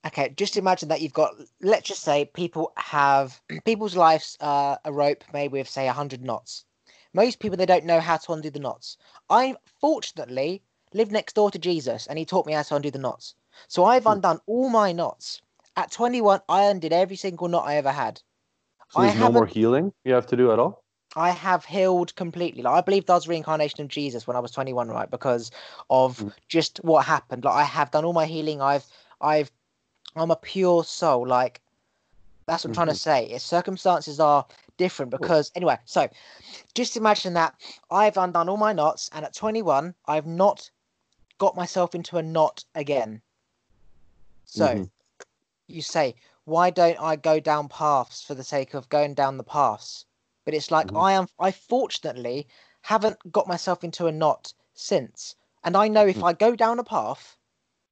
Okay, just imagine that you've got, let's just say people have, people's lives uh, a rope made with, say, 100 knots. Most people, they don't know how to undo the knots. I, fortunately, live next door to Jesus and he taught me how to undo the knots. So I've Hmm. undone all my knots. At 21, I undid every single knot I ever had. So I there's no more healing you have to do at all? I have healed completely. Like I believed I was reincarnation of Jesus when I was 21, right? Because of Mm. just what happened. Like I have done all my healing. I've I've I'm a pure soul. Like that's what I'm trying to Mhm. say. Is circumstances are different Cool. because anyway, so just imagine that I've undone all my knots and at 21 I've not got myself into a knot again. So Mhm. you say, why don't I go down paths for the sake of going down the paths? But it's like Mhm. I am I fortunately haven't got myself into a knot since. And I know if Mhm. I go down a path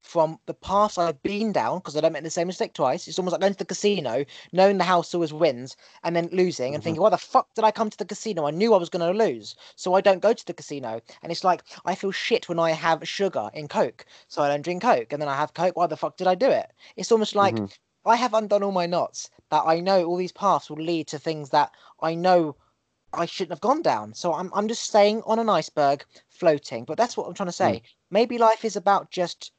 from the paths I've been down, because I don't make the same mistake twice, it's almost like going to the casino, knowing the house always wins, and then losing and Mhm. thinking, why the fuck did I come to the casino? I knew I was gonna lose. So I don't go to the casino. And it's like I feel shit when I have sugar in Coke. So I don't drink Coke. And then I have Coke. Why the fuck did I do it? It's almost like Mhm. I have undone all my knots that I know all these paths will lead to things that I know I shouldn't have gone down. So I'm I'm just staying on an iceberg floating. But that's what I'm trying to say. Maybe life is about just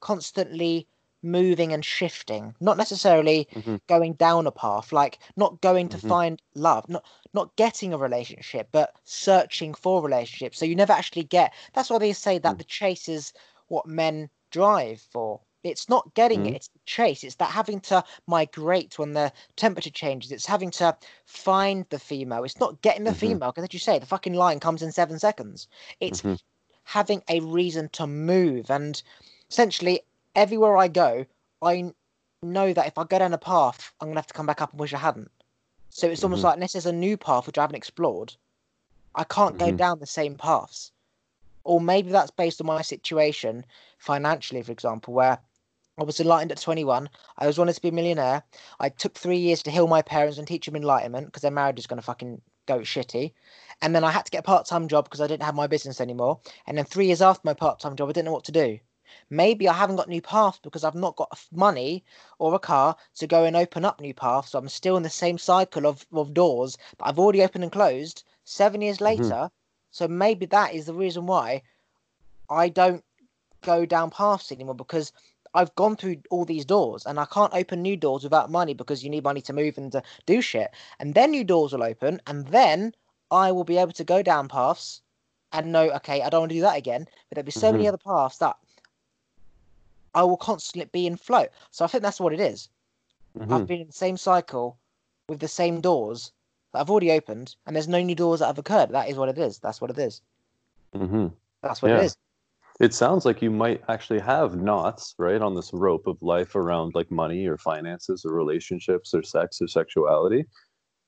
constantly moving and shifting, not necessarily Mhm. going down a path, like not going to Mhm. find love, not not getting a relationship, but searching for relationships. So you never actually get that's why they say that Mm. the chase is what men drive for. It's not getting Mhm. it, it's the chase. It's that having to migrate when the temperature changes. It's having to find the female. It's not getting the Mhm. female, because as you say, the fucking lion comes in seven seconds. It's Mhm. having a reason to move. And essentially, everywhere I go, I know that if I go down a path, I'm gonna have to come back up and wish I hadn't. So it's almost Mhm. like unless there's a new path which I haven't explored, I can't go Mhm. down the same paths. Or maybe that's based on my situation financially, for example, where I was enlightened at 21. I was wanted to be a millionaire. I took three years to heal my parents and teach them enlightenment because their marriage is going to fucking go shitty. And then I had to get a part time job because I didn't have my business anymore. And then three years after my part time job, I didn't know what to do. Maybe I haven't got new paths because I've not got money or a car to go and open up new paths. So I'm still in the same cycle of, of doors that I've already opened and closed seven years later. So maybe that is the reason why I don't go down paths anymore because I've gone through all these doors and I can't open new doors without money because you need money to move and to do shit. And then new doors will open and then I will be able to go down paths and know, okay, I don't want to do that again. But there'll be so many Mhm. other paths that I will constantly be in flow. So I think that's what it is. I've Mhm. been in the same cycle with the same doors that I've already opened and there's no new doors that have occurred. That is what it is. That's what it is. Mhm. That's what Yeah. it is. It sounds like you might actually have knots, right, on this rope of life around like money or finances or relationships or sex or sexuality.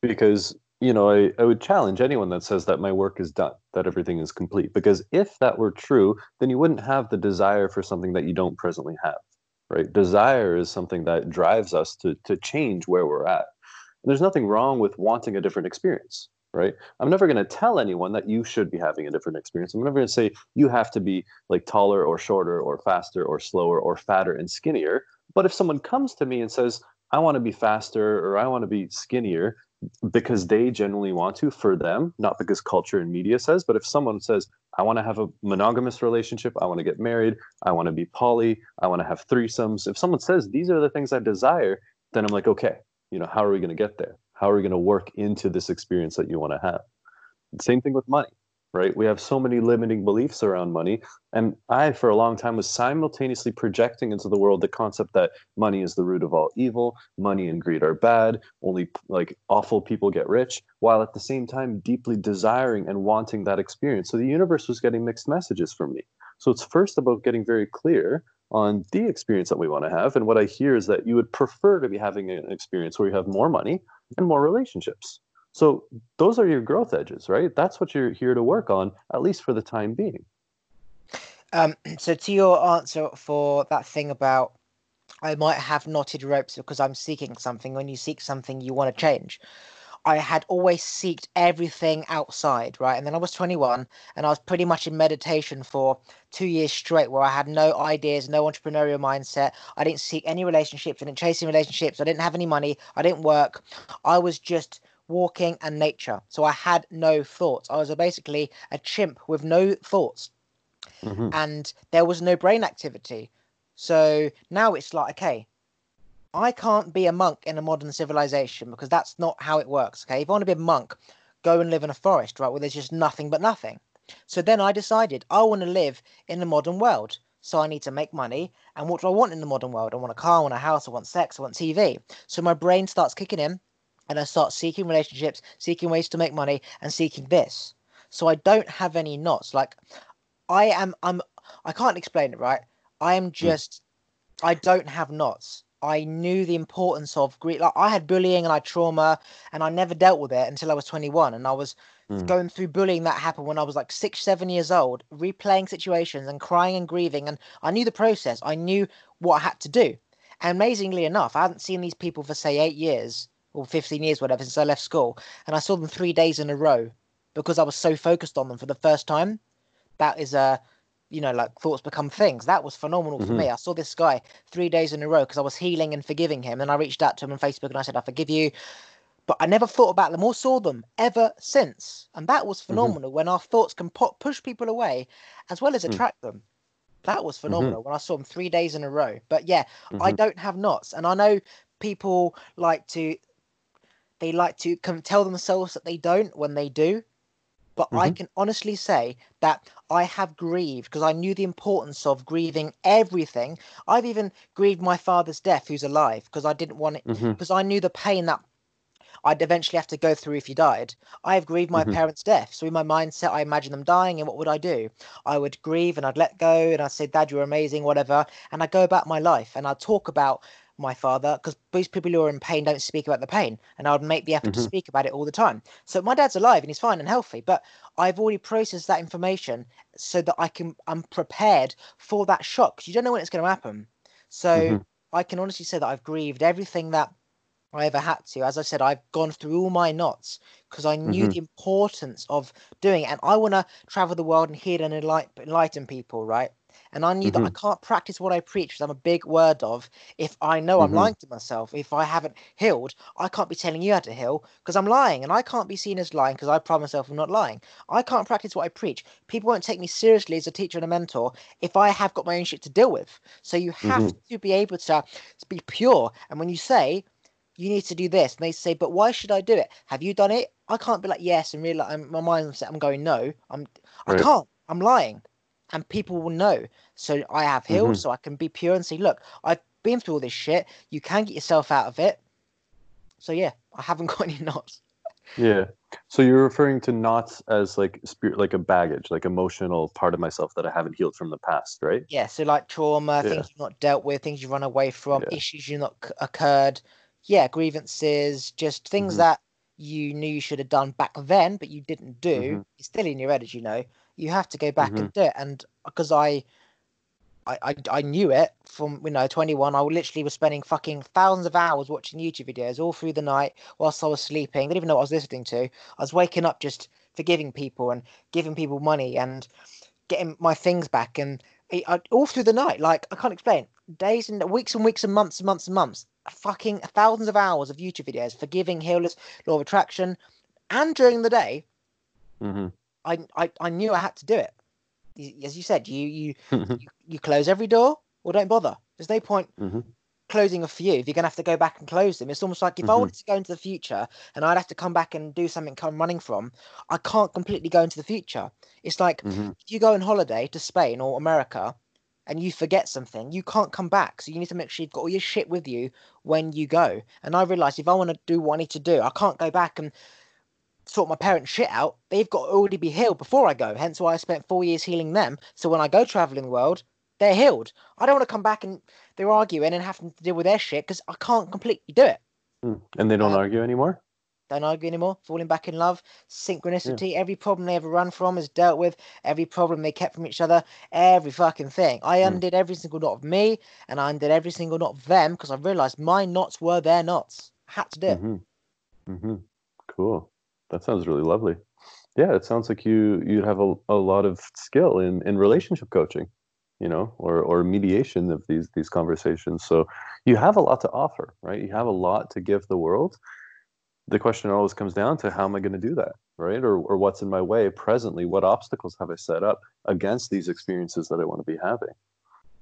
Because, you know, I, I would challenge anyone that says that my work is done, that everything is complete. Because if that were true, then you wouldn't have the desire for something that you don't presently have, right? Desire is something that drives us to, to change where we're at. there's nothing wrong with wanting a different experience right i'm never going to tell anyone that you should be having a different experience i'm never going to say you have to be like taller or shorter or faster or slower or fatter and skinnier but if someone comes to me and says i want to be faster or i want to be skinnier because they genuinely want to for them not because culture and media says but if someone says i want to have a monogamous relationship i want to get married i want to be poly i want to have threesomes if someone says these are the things i desire then i'm like okay you know how are we going to get there? How are we going to work into this experience that you want to have? Same thing with money right we have so many limiting beliefs around money and i for a long time was simultaneously projecting into the world the concept that money is the root of all evil money and greed are bad only like awful people get rich while at the same time deeply desiring and wanting that experience so the universe was getting mixed messages from me so it's first about getting very clear on the experience that we want to have. And what I hear is that you would prefer to be having an experience where you have more money and more relationships. So those are your growth edges, right? That's what you're here to work on, at least for the time being. Um, [CLEARS THROAT] so to your answer for that thing about I might have knotted ropes because I'm seeking something. When you seek something, you want to change. I had always seeked everything outside, right? And then I was 21 and I was pretty much in meditation for two years straight where I had no ideas, no entrepreneurial mindset. I didn't seek any relationships, I didn't chase any relationships, I didn't have any money, I didn't work. I was just walking and nature. So I had no thoughts. I was basically a chimp with no thoughts. Mm-hmm. And there was no brain activity. So now it's like, okay, I can't be a monk in a modern civilization because that's not how it works. Okay, if I want to be a monk, go and live in a forest, right, where there's just nothing but nothing. So then I decided I want to live in the modern world. So I need to make money. And what do I want in the modern world? I want a car, I want a house, I want sex, I want TV. So my brain starts kicking in and I start seeking relationships, seeking ways to make money, and seeking this. So I don't have any knots. Like I am I'm I can't explain it, right? I am hmm. just I don't have knots. I knew the importance of grief. Like I had bullying and I had trauma, and I never dealt with it until I was 21. And I was mm. going through bullying that happened when I was like six, seven years old, replaying situations and crying and grieving. And I knew the process. I knew what I had to do. And amazingly enough, I hadn't seen these people for say eight years or 15 years, whatever, since I left school. And I saw them three days in a row because I was so focused on them for the first time. That is a you know, like thoughts become things. That was phenomenal mm-hmm. for me. I saw this guy three days in a row because I was healing and forgiving him. And I reached out to him on Facebook and I said, I forgive you. But I never thought about them or saw them ever since. And that was mm-hmm. phenomenal mm-hmm. when our thoughts can pop, push people away as well as mm. attract mm. them. That was mm-hmm. phenomenal mm-hmm. when I saw them three days in a row. But yeah, I mm-hmm. don't have knots. And I know people like to, they like to tell themselves that they don't when they do. But mm-hmm. I can honestly say that I have grieved because I knew the importance of grieving everything. I've even grieved my father's death, who's alive, because I didn't want it, mm-hmm. because I knew the pain that I'd eventually have to go through if he died. I have grieved my mm-hmm. parents' death. So in my mindset, I imagine them dying, and what would I do? I would grieve and I'd let go and I'd say, Dad, you're amazing, whatever. And I'd go about my life and I'd talk about my father because most people who are in pain don't speak about the pain and i would make the effort mm-hmm. to speak about it all the time so my dad's alive and he's fine and healthy but i've already processed that information so that i can i'm prepared for that shock because you don't know when it's going to happen so mm-hmm. i can honestly say that i've grieved everything that I ever had to. As I said, I've gone through all my knots because I knew mm-hmm. the importance of doing it. And I want to travel the world and heal and enlighten people, right? And I knew mm-hmm. that I can't practice what I preach, because I'm a big word of if I know I'm mm-hmm. lying to myself. If I haven't healed, I can't be telling you how to heal because I'm lying. And I can't be seen as lying because I pride myself I'm not lying. I can't practice what I preach. People won't take me seriously as a teacher and a mentor if I have got my own shit to deal with. So you have mm-hmm. to be able to be pure. And when you say, you need to do this. And they say, but why should I do it? Have you done it? I can't be like, yes, and really, like, my mindset, I'm going, no, I'm, right. I can't, I'm lying and people will know. So I have healed, mm-hmm. so I can be pure and say, look, I've been through all this shit. You can get yourself out of it. So yeah, I haven't [LAUGHS] got any knots. Yeah. So you're referring to knots as like spirit, like a baggage, like emotional part of myself that I haven't healed from the past, right? Yeah. So like trauma, yeah. things you've not dealt with, things you run away from, yeah. issues you not c- occurred. Yeah, grievances, just things mm-hmm. that you knew you should have done back then, but you didn't do. Mm-hmm. It's still in your head, as you know you have to go back mm-hmm. and do it. And because I, I, I, I knew it from you know 21. I literally was spending fucking thousands of hours watching YouTube videos all through the night whilst I was sleeping. I Didn't even know what I was listening to. I was waking up just forgiving people and giving people money and getting my things back and I, all through the night. Like I can't explain. Days and weeks and weeks and months and months and months. Fucking thousands of hours of YouTube videos forgiving healers, law of attraction, and during the day, mm-hmm. I, I I knew I had to do it as you said, you you, [LAUGHS] you, you close every door or don't bother. There's no point mm-hmm. closing a few if you're gonna have to go back and close them. It's almost like if mm-hmm. I wanted to go into the future and I'd have to come back and do something I'm running from, I can't completely go into the future. It's like mm-hmm. if you go on holiday to Spain or America and you forget something, you can't come back. So you need to make sure you've got all your shit with you when you go. And I realized if I want to do what I need to do, I can't go back and sort my parents' shit out, they've got to already be healed before I go. Hence why I spent four years healing them. So when I go traveling the world, they're healed. I don't want to come back and they're arguing and having to deal with their shit because I can't completely do it. Mm. And they don't um, argue anymore? Don't argue anymore. Falling back in love, synchronicity. Yeah. Every problem they ever run from is dealt with. Every problem they kept from each other. Every fucking thing. I mm. undid every single knot of me and I undid every single knot of them because I realized my knots were their knots. I had to do it. Mm-hmm. Mm-hmm. That sounds really lovely. Yeah, it sounds like you you'd have a, a lot of skill in in relationship coaching, you know, or or mediation of these these conversations. So you have a lot to offer, right? You have a lot to give the world. The question always comes down to how am I going to do that, right? Or or what's in my way presently? What obstacles have I set up against these experiences that I want to be having?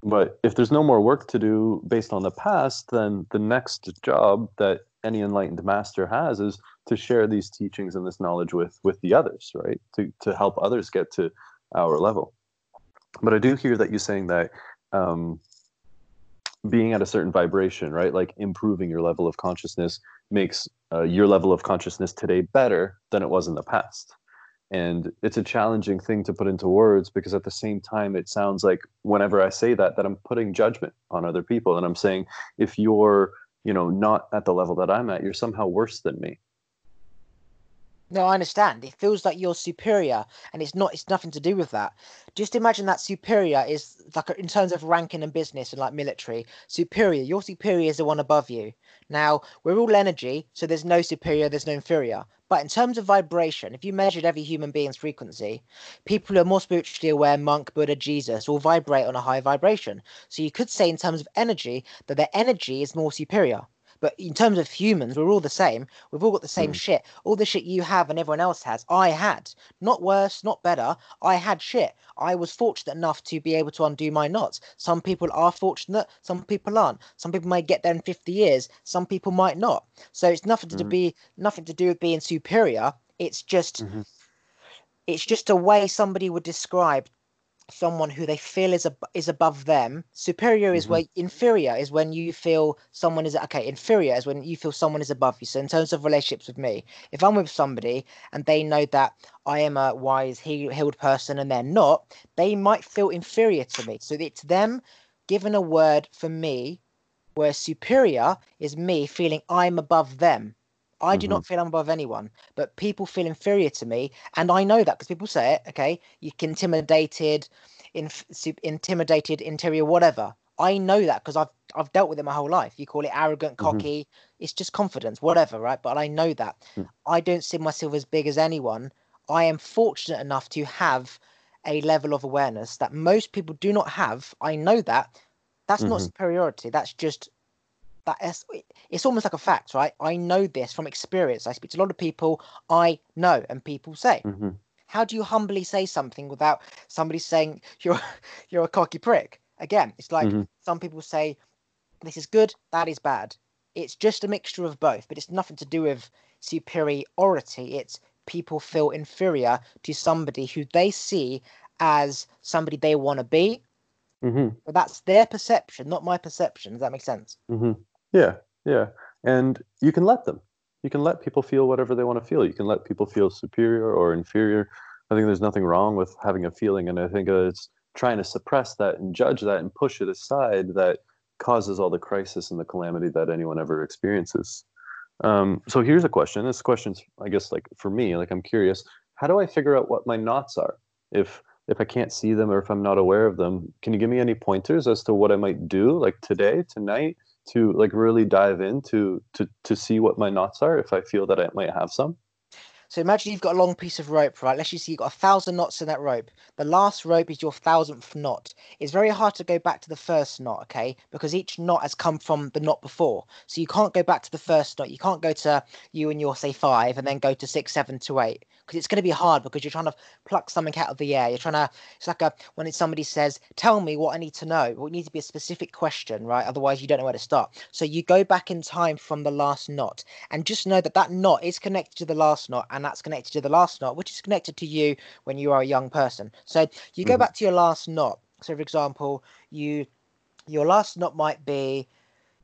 But if there's no more work to do based on the past, then the next job that any enlightened master has is to share these teachings and this knowledge with with the others right? To to help others get to our level. But i do hear that you saying that um, being at a certain vibration right? Like improving your level of consciousness makes uh, your level of consciousness today better than it was in the past. And it's a challenging thing to put into words because at the same time it sounds like whenever i say that that i'm putting judgment on other people and i'm saying if you're you know not at the level that i'm at you're somehow worse than me no, I understand. It feels like you're superior, and it's not. It's nothing to do with that. Just imagine that superior is like in terms of ranking and business and like military. Superior, your superior is the one above you. Now we're all energy, so there's no superior, there's no inferior. But in terms of vibration, if you measured every human being's frequency, people who are more spiritually aware, monk, Buddha, Jesus, all vibrate on a high vibration. So you could say, in terms of energy, that their energy is more superior. But in terms of humans, we're all the same. We've all got the same mm. shit. All the shit you have and everyone else has, I had. Not worse, not better. I had shit. I was fortunate enough to be able to undo my knots. Some people are fortunate, some people aren't. Some people may get there in 50 years, some people might not. So it's nothing to mm. be nothing to do with being superior. It's just mm-hmm. it's just a way somebody would describe someone who they feel is ab- is above them. Superior is mm-hmm. where inferior is when you feel someone is okay. Inferior is when you feel someone is above you. So in terms of relationships with me, if I'm with somebody and they know that I am a wise, healed person and they're not, they might feel inferior to me. So it's them given a word for me, where superior is me feeling I'm above them. I mm-hmm. do not feel I'm above anyone, but people feel inferior to me, and I know that because people say it. Okay, you can intimidated, inf- intimidated, interior, whatever. I know that because I've I've dealt with it my whole life. You call it arrogant, mm-hmm. cocky. Mm-hmm. It's just confidence, whatever, right? But I know that. Mm. I don't see myself as big as anyone. I am fortunate enough to have a level of awareness that most people do not have. I know that. That's mm-hmm. not superiority. That's just that is, it's almost like a fact, right? I know this from experience. I speak to a lot of people I know, and people say, mm-hmm. "How do you humbly say something without somebody saying [LAUGHS] you're you're a cocky prick?" Again, it's like mm-hmm. some people say, "This is good, that is bad." It's just a mixture of both, but it's nothing to do with superiority. It's people feel inferior to somebody who they see as somebody they want to be. Mm-hmm. But that's their perception, not my perception. Does that make sense? Mm-hmm. Yeah, yeah. And you can let them. You can let people feel whatever they want to feel. You can let people feel superior or inferior. I think there's nothing wrong with having a feeling, and I think it's trying to suppress that and judge that and push it aside that causes all the crisis and the calamity that anyone ever experiences. Um, so here's a question. This question's, I guess, like for me, like I'm curious, how do I figure out what my knots are? If if I can't see them or if I'm not aware of them, can you give me any pointers as to what I might do like today, tonight, to like really dive into to to see what my knots are if I feel that I might have some? So imagine you've got a long piece of rope, right? Let's just say you've got a thousand knots in that rope. The last rope is your thousandth knot. It's very hard to go back to the first knot, okay? Because each knot has come from the knot before. So you can't go back to the first knot. You can't go to you and your say five and then go to six, seven to eight because it's going to be hard because you're trying to pluck something out of the air. You're trying to. It's like a when it's somebody says, "Tell me what I need to know." Well, it needs to be a specific question, right? Otherwise, you don't know where to start. So you go back in time from the last knot, and just know that that knot is connected to the last knot, and that's connected to the last knot, which is connected to you when you are a young person. So you go mm-hmm. back to your last knot. So, for example, you your last knot might be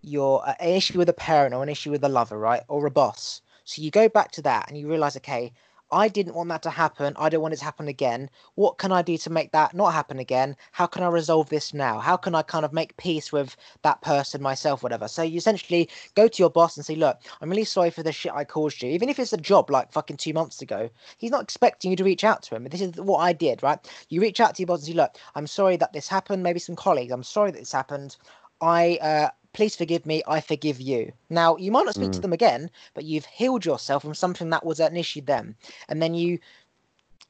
your uh, an issue with a parent or an issue with a lover, right, or a boss. So you go back to that and you realize, okay, I didn't want that to happen. I don't want it to happen again. What can I do to make that not happen again? How can I resolve this now? How can I kind of make peace with that person, myself, whatever? So you essentially go to your boss and say, Look, I'm really sorry for the shit I caused you. Even if it's a job like fucking two months ago, he's not expecting you to reach out to him. This is what I did, right? You reach out to your boss and say, Look, I'm sorry that this happened. Maybe some colleagues, I'm sorry that this happened. I uh, please forgive me, I forgive you. Now, you might not speak mm. to them again, but you've healed yourself from something that was an issue then. And then you,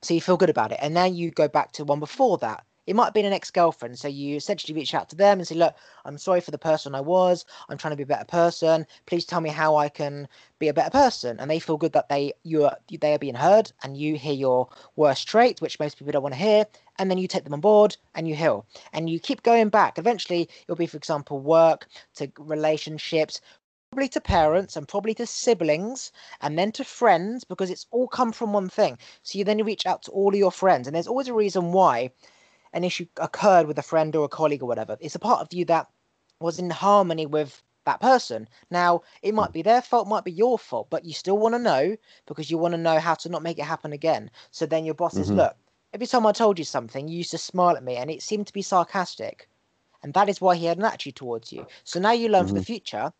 so you feel good about it. And then you go back to one before that it might have been an ex-girlfriend so you essentially reach out to them and say look i'm sorry for the person i was. I'm trying to be a better person. Please tell me how i can be a better person. And they feel good that they you are they are being heard and you hear your worst trait which most people don't want to hear and then you take them on board and you heal. And you keep going back. Eventually it'll be for example work to relationships probably to parents and probably to siblings and then to friends because it's all come from one thing. So you then reach out to all of your friends and there's always a reason why an issue occurred with a friend or a colleague or whatever, it's a part of you that was in harmony with that person. Now, it might be their fault, might be your fault, but you still want to know because you want to know how to not make it happen again. So then your boss mm-hmm. says, Look, every time I told you something, you used to smile at me and it seemed to be sarcastic. And that is why he had an attitude towards you. So now you learn mm-hmm. for the mm-hmm. future,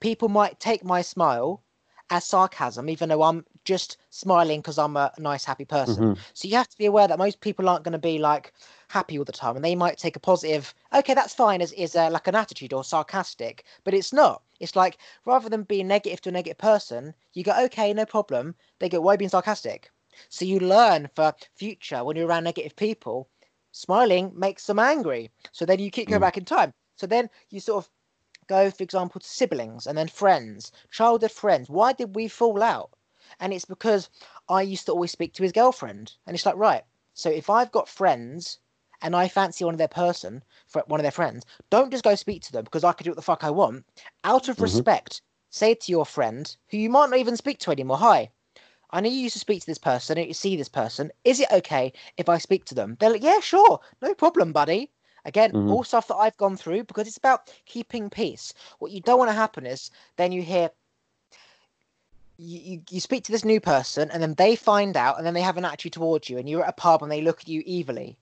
people might take my smile as sarcasm, even though I'm just smiling because I'm a nice, happy person. Mm-hmm. So you have to be aware that most people aren't going to be like happy all the time, and they might take a positive, okay, that's fine, as is uh, like an attitude or sarcastic, but it's not. It's like rather than being negative to a negative person, you go, okay, no problem. They go, why being sarcastic? So you learn for future when you're around negative people, smiling makes them angry. So then you keep going mm. back in time. So then you sort of go, for example, to siblings and then friends, childhood friends. Why did we fall out? And it's because I used to always speak to his girlfriend. And it's like, right, so if I've got friends and I fancy one of their person, one of their friends, don't just go speak to them because I can do what the fuck I want. Out of mm-hmm. respect, say to your friend, who you might not even speak to anymore, hi, I know you used to speak to this person, and you see this person. Is it okay if I speak to them? They're like, yeah, sure, no problem, buddy. Again, mm-hmm. all stuff that I've gone through because it's about keeping peace. What you don't want to happen is then you hear you, you, you speak to this new person and then they find out and then they have an attitude towards you and you're at a pub and they look at you evilly.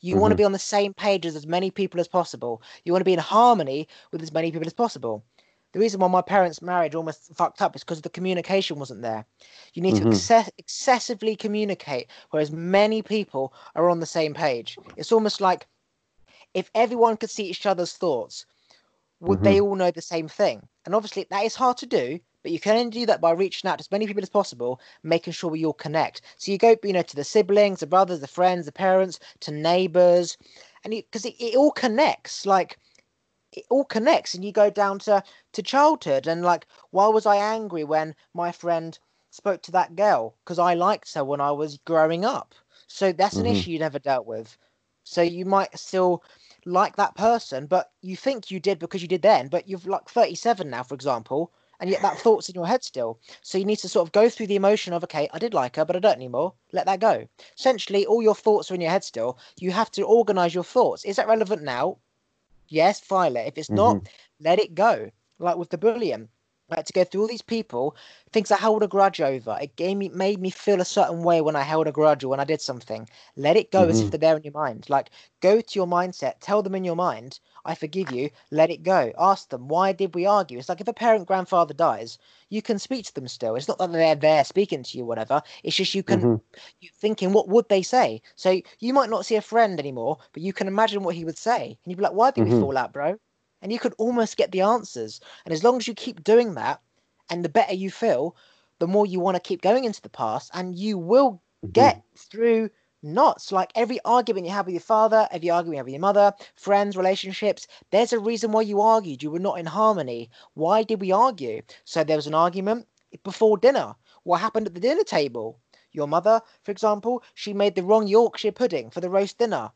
You mm-hmm. want to be on the same page as as many people as possible. You want to be in harmony with as many people as possible. The reason why my parents' marriage almost fucked up is because the communication wasn't there. You need mm-hmm. to ex- excessively communicate, whereas many people are on the same page. It's almost like if everyone could see each other's thoughts, would mm-hmm. they all know the same thing? And obviously, that is hard to do, but you can only do that by reaching out to as many people as possible, making sure we all connect. So you go, you know, to the siblings, the brothers, the friends, the parents, to neighbors, and because it, it all connects. Like it all connects, and you go down to to childhood, and like, why was I angry when my friend spoke to that girl? Because I liked her when I was growing up. So that's an mm-hmm. issue you never dealt with. So you might still like that person, but you think you did because you did then, but you've like 37 now, for example, and yet that thought's in your head still. So you need to sort of go through the emotion of, okay, I did like her, but I don't anymore. Let that go. Essentially, all your thoughts are in your head still. You have to organize your thoughts. Is that relevant now? Yes, file it. If it's mm-hmm. not, let it go. Like with the bullying. I had to go through all these people, things I held a grudge over. It gave me made me feel a certain way when I held a grudge or when I did something. Let it go mm-hmm. as if mm-hmm. they're there in your mind. Like go to your mindset, tell them in your mind, I forgive you, let it go. Ask them, why did we argue? It's like if a parent grandfather dies, you can speak to them still. It's not that they're there speaking to you, whatever. It's just you can mm-hmm. you thinking what would they say? So you might not see a friend anymore, but you can imagine what he would say. And you'd be like, Why did mm-hmm. we fall out, bro? And you could almost get the answers. And as long as you keep doing that, and the better you feel, the more you want to keep going into the past, and you will mm-hmm. get through knots. Like every argument you have with your father, every argument you have with your mother, friends, relationships, there's a reason why you argued. You were not in harmony. Why did we argue? So there was an argument before dinner. What happened at the dinner table? Your mother, for example, she made the wrong Yorkshire pudding for the roast dinner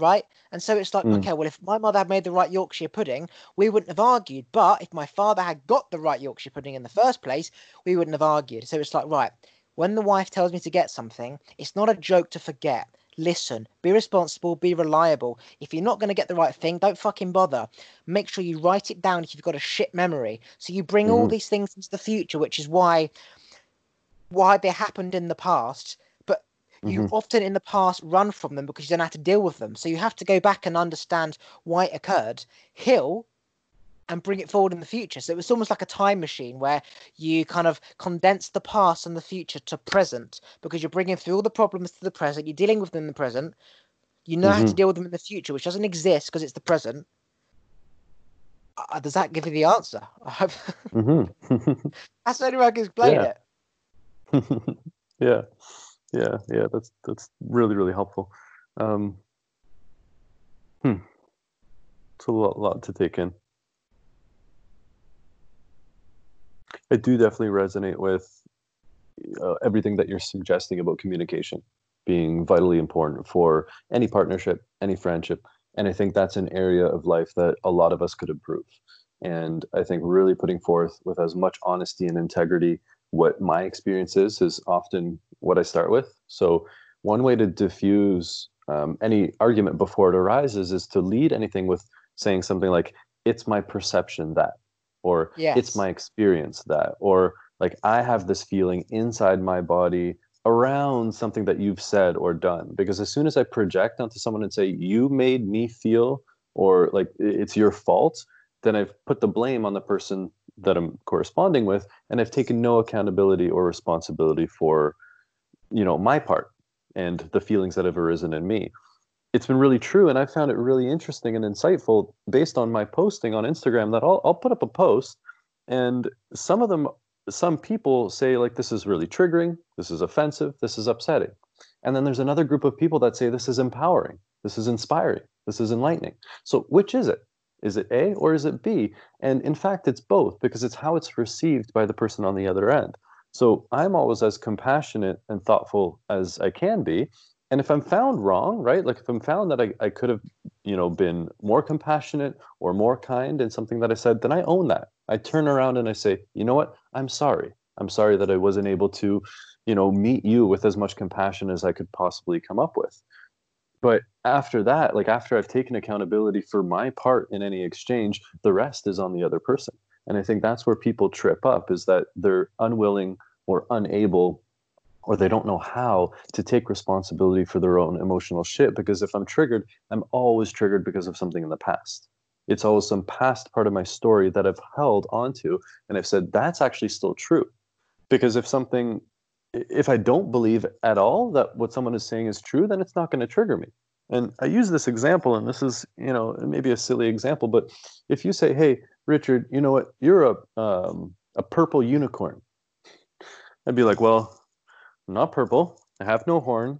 right? And so it's like, mm. okay, well, if my mother had made the right Yorkshire pudding, we wouldn't have argued. But if my father had got the right Yorkshire pudding in the first place, we wouldn't have argued. So it's like, right, when the wife tells me to get something, it's not a joke to forget. Listen, be responsible, be reliable. If you're not going to get the right thing, don't fucking bother. Make sure you write it down if you've got a shit memory. So you bring mm. all these things into the future, which is why why they happened in the past you mm-hmm. often in the past run from them because you don't have to deal with them. So you have to go back and understand why it occurred, heal, and bring it forward in the future. So it was almost like a time machine where you kind of condense the past and the future to present because you're bringing through all the problems to the present, you're dealing with them in the present, you know mm-hmm. how to mm-hmm. deal with them in the future, which doesn't exist because it's the present. Uh, does that give you the answer? [LAUGHS] mm-hmm. [LAUGHS] That's the only way I can explain yeah. it. [LAUGHS] yeah yeah yeah that's that's really really helpful. Um hmm. It's a lot, lot to take in. I do definitely resonate with uh, everything that you're suggesting about communication being vitally important for any partnership any friendship and i think that's an area of life that a lot of us could improve. And i think really putting forth with as much honesty and integrity what my experience is is often what I start with. So one way to diffuse um, any argument before it arises is to lead anything with saying something like "It's my perception that," or yes. "It's my experience that," or like "I have this feeling inside my body." around something that you've said or done because as soon as i project onto someone and say you made me feel or like it's your fault then i've put the blame on the person that I'm corresponding with, and I've taken no accountability or responsibility for, you know, my part and the feelings that have arisen in me. It's been really true, and I found it really interesting and insightful based on my posting on Instagram that I'll I'll put up a post, and some of them, some people say like this is really triggering, this is offensive, this is upsetting, and then there's another group of people that say this is empowering, this is inspiring, this is enlightening. So which is it? Is it A or is it B? And in fact, it's both because it's how it's received by the person on the other end. So I'm always as compassionate and thoughtful as I can be. And if I'm found wrong, right? Like if I'm found that I, I could have, you know, been more compassionate or more kind in something that I said, then I own that. I turn around and I say, you know what? I'm sorry. I'm sorry that I wasn't able to, you know, meet you with as much compassion as I could possibly come up with but after that like after i've taken accountability for my part in any exchange the rest is on the other person. And i think that's where people trip up is that they're unwilling or unable or they don't know how to take responsibility for their own emotional shit because if i'm triggered i'm always triggered because of something in the past. It's always some past part of my story that i've held onto and i've said that's actually still true. Because if something if I don't believe at all that what someone is saying is true, then it's not going to trigger me. And I use this example, and this is, you know, maybe a silly example, but if you say, "Hey, Richard, you know what? You're a um, a purple unicorn," I'd be like, "Well, I'm not purple. I have no horn.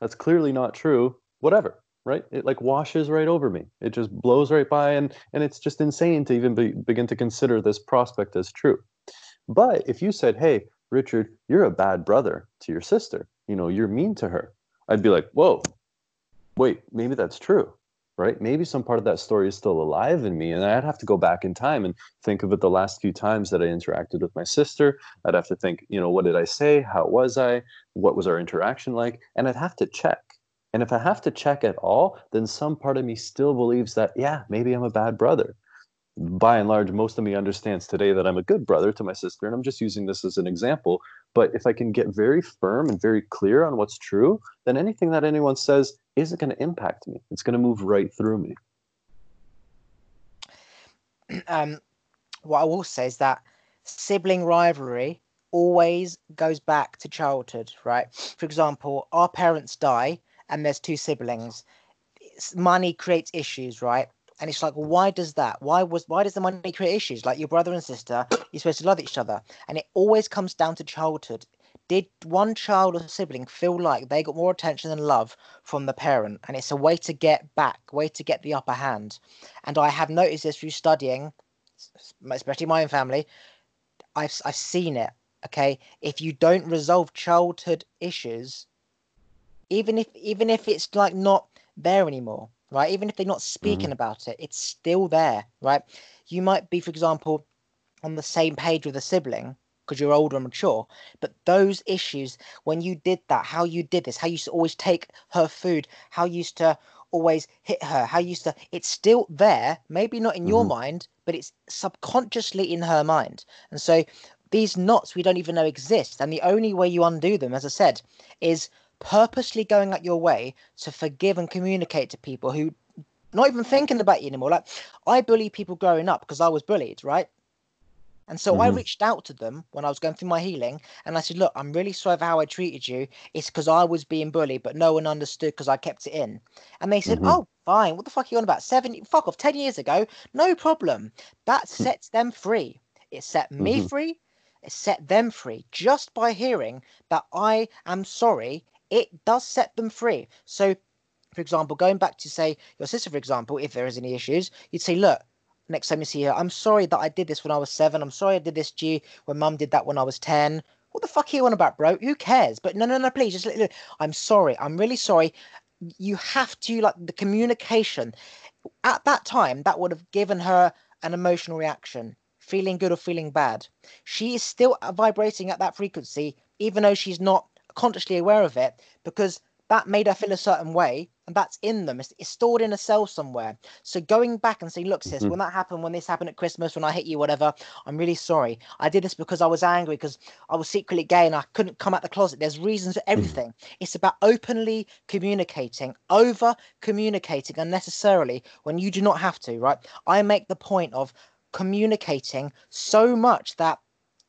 That's clearly not true. Whatever." Right? It like washes right over me. It just blows right by, and and it's just insane to even be, begin to consider this prospect as true. But if you said, "Hey, Richard, you're a bad brother to your sister. You know, you're mean to her. I'd be like, whoa, wait, maybe that's true, right? Maybe some part of that story is still alive in me. And I'd have to go back in time and think of it the last few times that I interacted with my sister. I'd have to think, you know, what did I say? How was I? What was our interaction like? And I'd have to check. And if I have to check at all, then some part of me still believes that, yeah, maybe I'm a bad brother. By and large, most of me understands today that I'm a good brother to my sister, and I'm just using this as an example. But if I can get very firm and very clear on what's true, then anything that anyone says isn't going to impact me. It's going to move right through me. [CLEARS THROAT] Um, what I will say is that sibling rivalry always goes back to childhood, right? For example, our parents die and there's two siblings. Money creates issues, right? And it's like, why does that? Why was why does the money create issues? Like your brother and sister, you're supposed to love each other, and it always comes down to childhood. Did one child or sibling feel like they got more attention and love from the parent? And it's a way to get back, way to get the upper hand. And I have noticed this through studying, especially my own family. I've I've seen it. Okay, if you don't resolve childhood issues, even if even if it's like not there anymore, right? Even if they're not speaking mm-hmm. about it, it's still there, right? You might be, for example, on the same page with a sibling because you're older and mature, but those issues, when you did that, how you did this, how you used to always take her food, how you used to always hit her, how you used to, it's still there, maybe not in mm-hmm. your mind, but it's subconsciously in her mind. And so these knots we don't even know exist. And the only way you undo them, as I said, is purposely going out your way to forgive and communicate to people who not even thinking about you anymore. Like I bully people growing up because I was bullied, right? And so mm-hmm. I reached out to them when I was going through my healing and I said, Look, I'm really sorry for how I treated you. It's because I was being bullied, but no one understood because I kept it in. And they said, mm-hmm. Oh, fine. What the fuck are you on about? Seven, fuck off, 10 years ago. No problem. That hmm. sets them free. It set me mm-hmm. free. It set them free just by hearing that I am sorry it does set them free. So, for example, going back to say your sister, for example, if there is any issues, you'd say, look, next time you see her, I'm sorry that I did this when I was seven. I'm sorry I did this to you when mum did that when I was 10. What the fuck are you on about, bro? Who cares? But no, no, no, please, just look, I'm sorry. I'm really sorry. You have to, like, the communication. At that time, that would have given her an emotional reaction, feeling good or feeling bad. She is still vibrating at that frequency, even though she's not consciously aware of it because that made her feel a certain way and that's in them it's, it's stored in a cell somewhere so going back and saying look sis mm-hmm. when that happened when this happened at christmas when i hit you whatever i'm really sorry i did this because i was angry because i was secretly gay and i couldn't come out the closet there's reasons for mm. everything mm-hmm. it's about openly communicating over communicating unnecessarily when you do not have to right i make the point of communicating so much that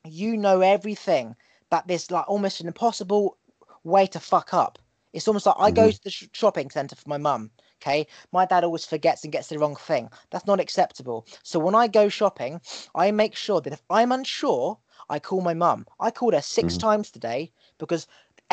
you know everything that there's like almost an impossible way to fuck up. It's almost like I mm-hmm. go to the sh- shopping center for my mum. Okay, my dad always forgets and gets the wrong thing. That's not acceptable. So when I go shopping, I make sure that if I'm unsure, I call my mum. I called her 6 mm-hmm. times today because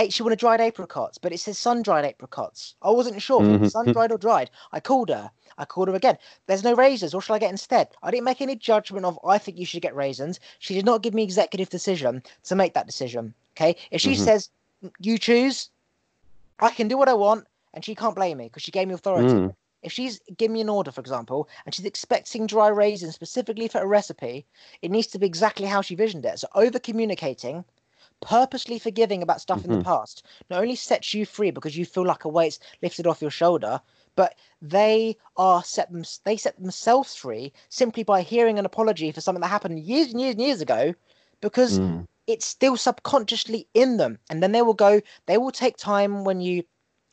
she wanted dried apricots, but it says sun dried apricots. I wasn't sure mm-hmm. sun dried or dried. I called her. I called her again. There's no raisins. What shall I get instead? I didn't make any judgment of I think you should get raisins. She did not give me executive decision to make that decision. Okay. If she mm-hmm. says you choose, I can do what I want, and she can't blame me because she gave me authority. Mm. If she's giving me an order, for example, and she's expecting dry raisins specifically for a recipe, it needs to be exactly how she visioned it. So over communicating purposely forgiving about stuff mm-hmm. in the mm-hmm. past not only sets you free because you feel like a weight's lifted off your shoulder, but they are set them they set themselves free simply by hearing an apology for something that happened years and years and years ago because mm. it's still subconsciously in them and then they will go they will take time when you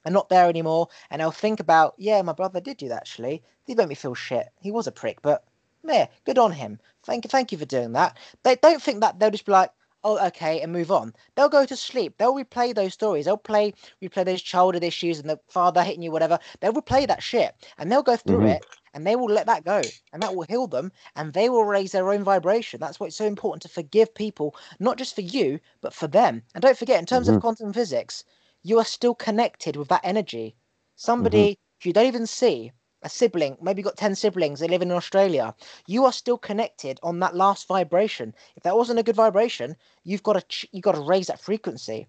are not there anymore and they'll think about yeah my brother did do that actually he made me feel shit he was a prick but yeah good on him thank you thank you for doing that they don't think that they'll just be like oh, okay, and move on. They'll go to sleep. They'll replay those stories. They'll play, replay those childhood issues and the father hitting you, whatever. They'll replay that shit and they'll go through mm-hmm. it and they will let that go and that will heal them and they will raise their own vibration. That's why it's so important to forgive people, not just for you, but for them. And don't forget, in terms mm-hmm. of quantum physics, you are still connected with that energy. Somebody mm-hmm. you don't even see a sibling, maybe you've got 10 siblings, they live in Australia, you are still connected on that last vibration. If that wasn't a good vibration, you've got to you've got to raise that frequency.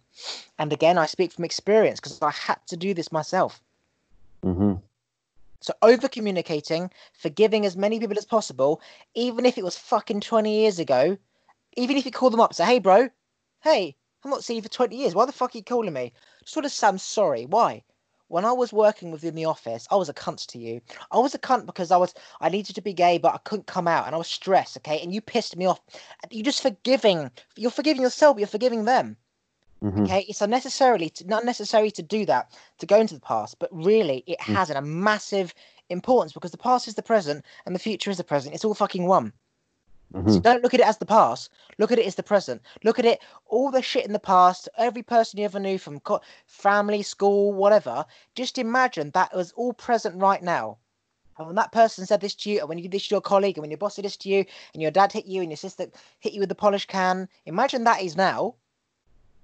And again, I speak from experience because I had to do this myself. Mm-hmm. So over communicating, forgiving as many people as possible, even if it was fucking 20 years ago, even if you call them up, say, hey, bro, hey, I'm not seeing you for 20 years. Why the fuck are you calling me? Just want to say I'm sorry. Why? When I was working within the office, I was a cunt to you. I was a cunt because I was I needed to be gay, but I couldn't come out, and I was stressed. Okay, and you pissed me off. You're just forgiving. You're forgiving yourself. But you're forgiving them. Mhm. Okay, it's unnecessarily to, not necessary to do that to go into the past, but really it Mm. has a massive importance because the past is the present and the future is the present. It's all fucking one. So Mhm. don't look at it as the past. Look at it as the present. Look at it, all the shit in the past, every person you ever knew from co- family, school, whatever. Just imagine that was all present right now. And when that person said this to you, and when you did this to your colleague, and when your boss did this to you, and your dad hit you, and your sister hit you with the polish can, imagine that is now.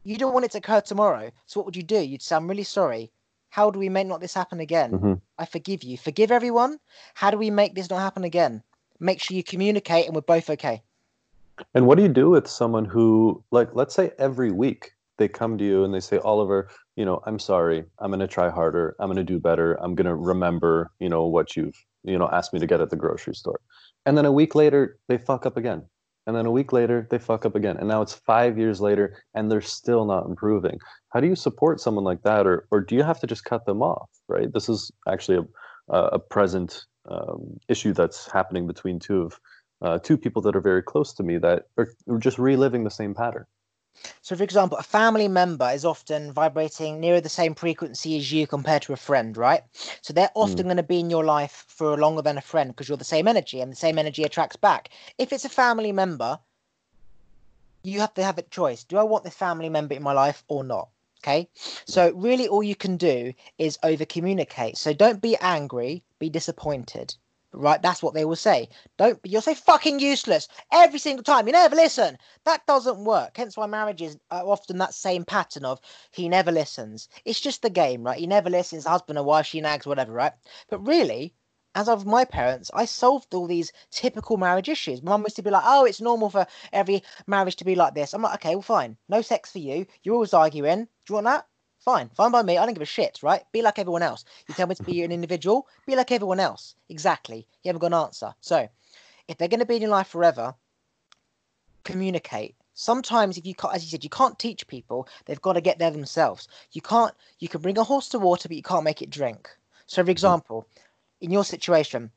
You don't want it to occur tomorrow. So what would you do? You'd say, I'm really sorry. How do we make not this happen again? Mhm. I forgive you. Forgive everyone. How do we make this not happen again? Make sure you communicate and we're both okay. And what do you do with someone who, like, let's say every week they come to you and they say, Oliver, you know, I'm sorry. I'm going to try harder. I'm going to do better. I'm going to remember, you know, what you've, you know, asked me to get at the grocery store. And then a week later, they fuck up again. And then a week later, they fuck up again. And now it's five years later and they're still not improving. How do you support someone like that? Or, or do you have to just cut them off, right? This is actually a, a present um, issue that's happening between two of uh, two people that are very close to me that are, just reliving the same pattern. So, for example, a family member is often vibrating nearer the same frequency as you compared to a friend, right? So, they're often going to be in your life for longer than a friend because you're the same energy and the same energy attracts back. If it's a family member, you have to have a choice. Do I want this family member in my life or not? Okay. So, really, all you can do is over communicate. So, don't be angry, be disappointed. Right, that's what they will say. Don't you'll say fucking useless every single time. You never listen. That doesn't work. Hence why marriages are often that same pattern of he never listens. It's just the game, right? He never listens, husband or wife, she nags, whatever, right? But really, as of my parents, I solved all these typical marriage issues. Mum used to be like, "Oh, it's normal for every marriage to be like this." I'm like, "Okay, well, fine. No sex for you. You're always arguing. Do you want that? Fine, fine by me. I don't give a shit, right? Be like everyone else. You tell me to be an individual, be like everyone else. Exactly. You haven't got an answer. So, if they're going to be in your life forever, communicate. Sometimes, if you can't, as you said, you can't teach people. They've got to get there themselves. You can't. You can bring a horse to water, but you can't make it drink. So, for mm. example, in your situation,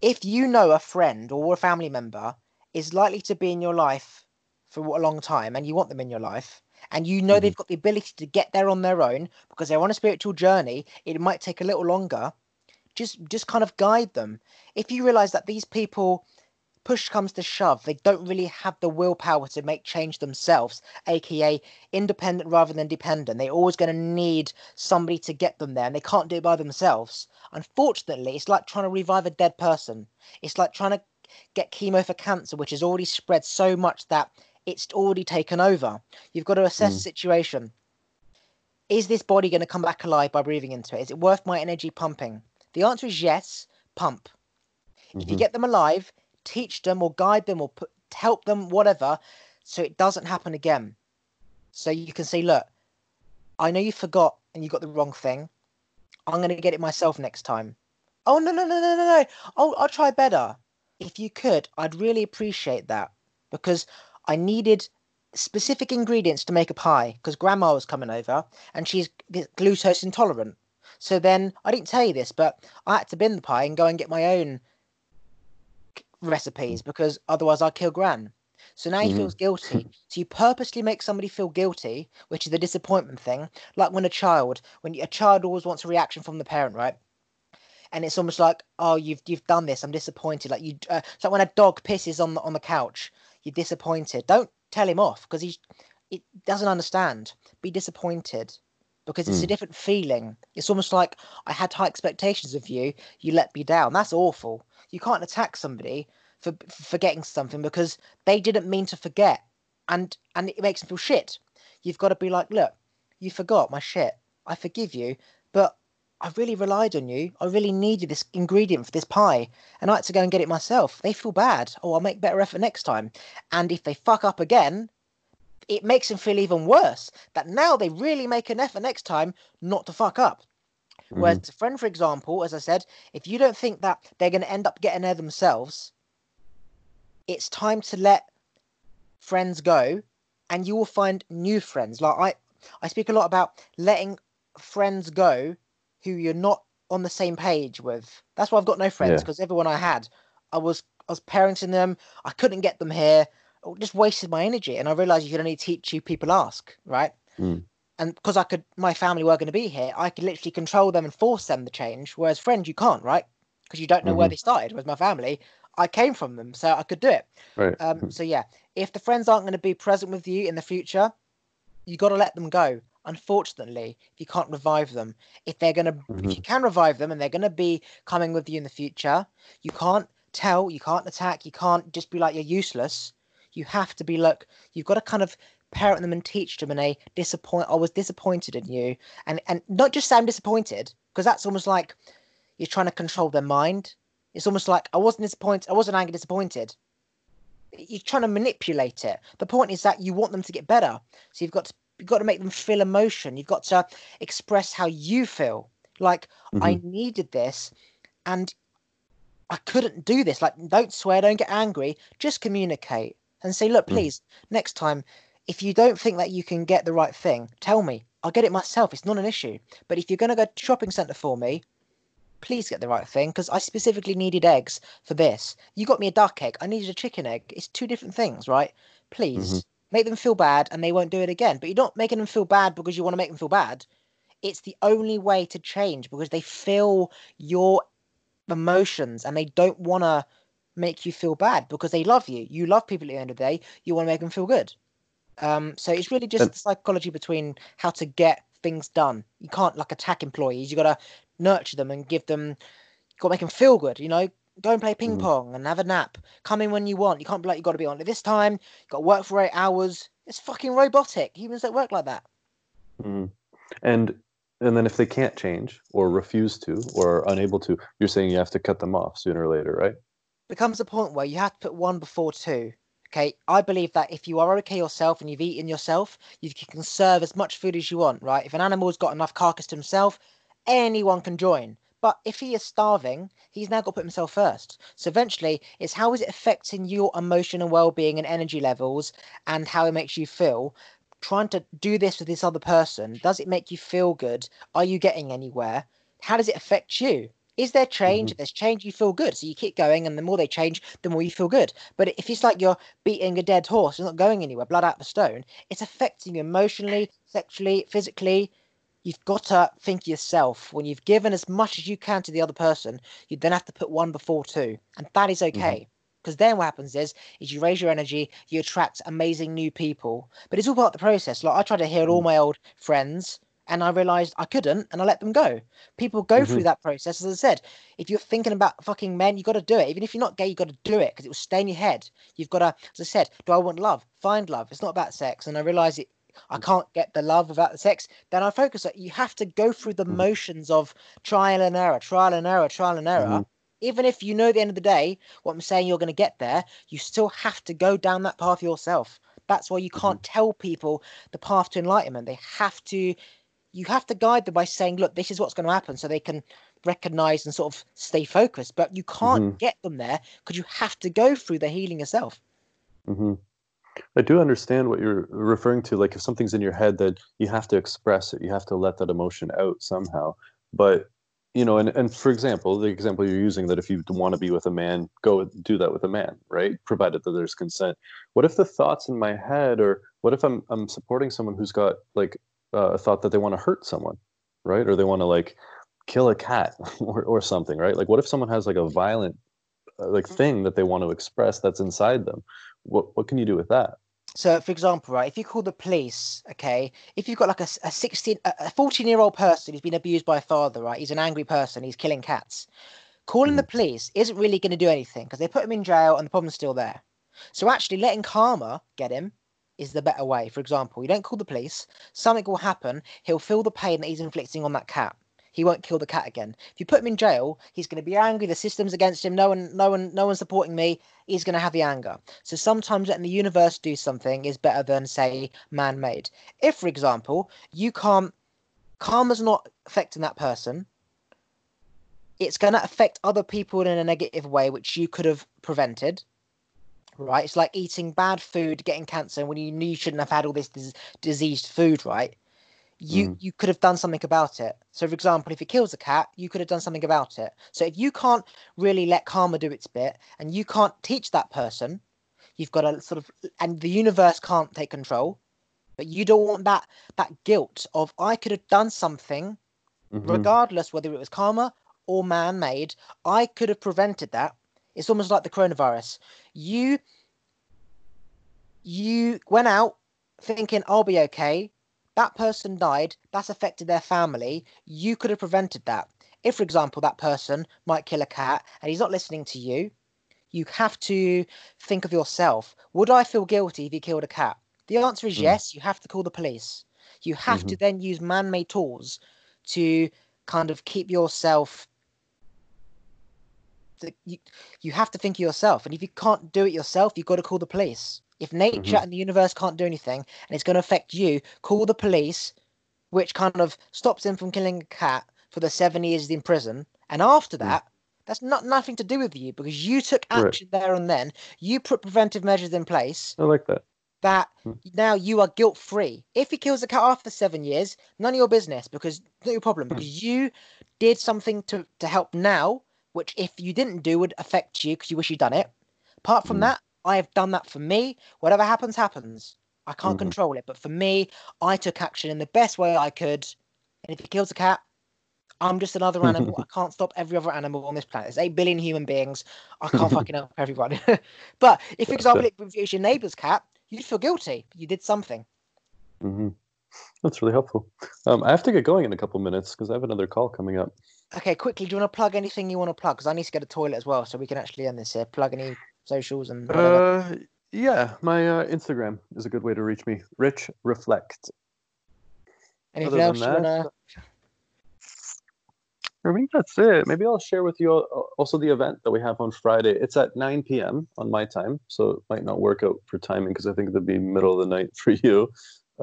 if you know a friend or a family member is likely to be in your life for a long time, and you want them in your life, and you know Mhm. they've got the ability to get there on their own because they're on a spiritual journey it might take a little longer just just kind of guide them if you realize that these people push comes to shove they don't really have the willpower to make change themselves aka independent rather than dependent they're always going to need somebody to get them there and they can't do it by themselves unfortunately it's like trying to revive a dead person it's like trying to get chemo for cancer which has already spread so much that it's already taken over. You've got to assess the Mm. situation. Is this body going to come back alive by breathing into it? Is it worth my energy pumping? The answer is yes, pump. If you Mhm. get them alive, teach them or guide them or put, help them, whatever, so it doesn't happen again. So you can say, look, I know you forgot and you got the wrong thing. I'm going to get it myself next time. Oh, no, no, no, no, no, no. I'll, I'll try better. If you could, I'd really appreciate that because I needed specific ingredients to make a pie because grandma was coming over and she's glucose intolerant. So then I didn't tell you this, but I had to bin the pie and go and get my own recipes because otherwise I'd kill gran. So now he Mhm. feels guilty. So you purposely make somebody feel guilty, which is the disappointment thing. Like when a child, when a child always wants a reaction from the parent, right? And it's almost like, oh, you've you've done this. I'm disappointed. Like you, uh, it's like when a dog pisses on the on the couch. You're disappointed. Don't tell him off because he, it doesn't understand. Be disappointed because it's a Mm. different feeling. It's almost like I had high expectations of you. You let me down. That's awful. You can't attack somebody for for forgetting something because they didn't mean to forget, and and it makes them feel shit. You've got to be like, look, you forgot my shit. I forgive you, but I really relied on you. I really needed this ingredient for this pie, and I had to go and get it myself. They feel bad. Oh, I'll make better effort next time. And if they fuck up again, it makes them feel even worse. That now they really make an effort next time not to fuck up. Whereas Mhm. a friend, for example, as I said, if you don't think that they're going to end up getting there themselves, it's time to let friends go, and you will find new friends. Like I, I speak a lot about letting friends go who you're not on the same page with. That's why I've got no friends Yeah. because everyone I had, I was I was parenting them. I couldn't get them here. Just wasted my energy, and I realized you can only teach you people ask, right? Mm. And because I could, my family were going to be here, I could literally control them and force them to change. Whereas friends, you can't, right? Because you don't know where Mhm. they started. Whereas my family, I came from them, so I could do it. Right. Um, so yeah, if the friends aren't going to be present with you in the future, you got to let them go. Unfortunately, you can't revive them. If they're going to, if Mhm. you can revive them and they're going to be coming with you in the future, you can't tell, you can't attack, you can't just be like you're useless. You have to be look. you've got to kind of parent them and teach them in a disappoint. I was disappointed in you, and and not just say I'm disappointed because that's almost like you're trying to control their mind. It's almost like I wasn't disappointed. I wasn't angry, disappointed you're trying to manipulate it. The point is that you want them to get better. So you've got to you've got to make them feel emotion. You've got to express how you feel. Like I Mhm. needed this and I couldn't do this. Like don't swear, don't get angry, just communicate and say, look, Mm. please, next time if you don't think that you can get the right thing, tell me. I'll get it myself. It's not an issue. But if you're going to go to shopping centre for me, please get the right thing because I specifically needed eggs for this. You got me a duck egg. I needed a chicken egg. It's two different things, right? Please Mhm. make them feel bad and they won't do it again. But you're not making them feel bad because you want to make them feel bad. It's the only way to change because they feel your emotions and they don't want to make you feel bad because they love you. You love people at the end of the day. You want to make them feel good. Um, so it's really just the psychology between how to get things done. You can't like attack employees. You got to nurture them and give them. Got to make them feel good. You know, go and play ping Mhm. pong and have a nap. Come in when you want. You can't be like you got to be on at this time. You got to work for eight hours. It's fucking robotic. Humans don't work like that. Mhm. And and then if they can't change or refuse to or are unable to, you're saying you have to cut them off sooner or later, right? Becomes a point where you have to put one before two. Okay, I believe that if you are okay yourself and you've eaten yourself, you can conserve as much food as you want, right? If an animal's got enough carcass to himself, anyone can join. But if he is starving, he's now got to put himself first. So eventually, it's how is it affecting your emotion and well-being and energy levels, and how it makes you feel. Trying to do this with this other person, does it make you feel good? Are you getting anywhere? How does it affect you? Is there change? Mhm. If there's change, you feel good. So you keep going, and the more they change, the more you feel good. But if it's like you're beating a dead horse, it's not going anywhere, blood out the stone, it's affecting you emotionally, sexually, physically. You've got to think yourself. When you've given as much as you can to the other person, you then have to put one before two. And that is okay. Because then what happens is, is you raise your energy, you attract amazing new people. But it's all part of the process. Like I tried to heal all my old friends, and I realized I couldn't, and I let them go. People go through that process. As I said, if you're thinking about fucking men, you got to do it. Even if you're not gay, you got to do it because it will stay in your head. You've got to, as I said, do I want love? Find love. It's not about sex. And I realized it. I can't get the love without the sex. Then I focus on you have to go through the Mhm. motions of trial and error, trial and error, trial and error. Mhm. Even if you know at the end of the day what I'm saying, you're going to get there. You still have to go down that path yourself. That's why you can't tell people the path to enlightenment. They have to you have to guide them by saying, look, this is what's going to happen so they can recognize and sort of stay focused. But you can't Mhm. get them there because you have to go through the healing yourself. hmm I do understand what you're referring to. Like if something's in your head, that you have to express it, you have to let that emotion out somehow. But you know, and and for example, the example you're using that if you want to be with a man, go do that with a man, right? Provided that there's consent. What if the thoughts in my head, or what if I'm I'm supporting someone who's got like uh, a thought that they want to hurt someone, right? Or they want to like kill a cat [LAUGHS] or or something, right? Like what if someone has like a violent uh, like thing that they want to express that's inside them? What what can you do with that? So, for example, right, if you call the police, okay, if you've got like a, a 16, a a 14 year old person who's been abused by a father, right, he's an angry person, he's killing cats, calling the police isn't really going to do anything because they put him in jail and the problem's still there. So, actually, letting karma get him is the better way. For example, you don't call the police, something will happen, he'll feel the pain that he's inflicting on that cat. He won't kill the cat again. If you put him in jail, he's going to be angry. The system's against him. No one, no one, no one's supporting me. He's going to have the anger. So sometimes letting the universe do something is better than say man-made. If, for example, you can't, karma's not affecting that person. It's going to affect other people in a negative way, which you could have prevented. Right? It's like eating bad food, getting cancer when you knew you shouldn't have had all this dis- diseased food. Right? you Mm. you could have done something about it. So, for example, if it kills a cat, you could have done something about it. So, if you can't really let karma do its bit, and you can't teach that person, you've got to sort of, and the universe can't take control. But you don't want that that guilt of I could have done something, Mhm. regardless whether it was karma or man-made. I could have prevented that. It's almost like the coronavirus. You you went out thinking I'll be okay. That person died. That's affected their family. You could have prevented that. If, for example, that person might kill a cat and he's not listening to you, you have to think of yourself. Would I feel guilty if he killed a cat? The answer is Mm. yes. You have to call the police. You have to then use man made tools to kind of keep yourself. To- You, you have to think of yourself. And if you can't do it yourself, you've got to call the police. If nature Mhm. and the universe can't do anything and it's going to affect you, call the police, which kind of stops him from killing a cat for the seven years in prison. And after Mm. that, that's not nothing to do with you because you took Right. action there and then. You put preventive measures in place I like that. that Mm. now you are guilt free. If he kills a cat after seven years, none of your business because not your problem because you did something to to help now, which if you didn't do would affect you because you wish you'd done it. Apart from Mm. that, I have done that for me. Whatever happens, happens. I can't Mhm. control it, but for me, I took action in the best way I could. And if he kills a cat, I'm just another animal. I [LAUGHS] can't stop every other animal on this planet. There's eight billion human beings. I can't [LAUGHS] fucking help everyone. [LAUGHS] but if, for example, it was your neighbour's cat, you'd feel guilty. You did something. hmm That's really helpful. Um, I have to get going in a couple minutes because I have another call coming up. Okay, quickly, do you want to plug anything you want to plug? Because I need to get a toilet as well, so we can actually end this here. Plug any socials and whatever. Uh, yeah, my uh, Instagram is a good way to reach me. Rich Reflect. Anything else that, want to? I think that's it. Maybe I'll share with you also the event that we have on Friday. It's at 9 p.m. on my time, so it might not work out for timing because I think it'd be middle of the night [LAUGHS] for you.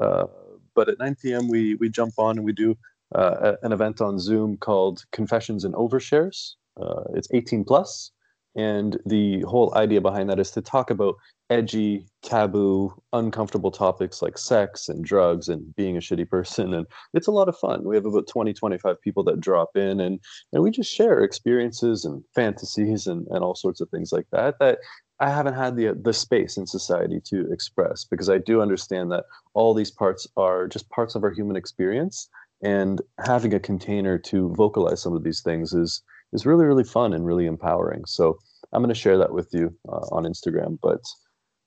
Uh, but at 9 p.m. we we jump on and we do uh, an event on Zoom called Confessions and Overshares. Uh, it's 18 plus, and the whole idea behind that is to talk about edgy, taboo, uncomfortable topics like sex and drugs and being a shitty person and it's a lot of fun. We have about 20, 25 people that drop in and, and we just share experiences and fantasies and, and all sorts of things like that that I haven't had the the space in society to express because I do understand that all these parts are just parts of our human experience and having a container to vocalize some of these things is is really really fun and really empowering. So I'm going to share that with you uh, on Instagram, but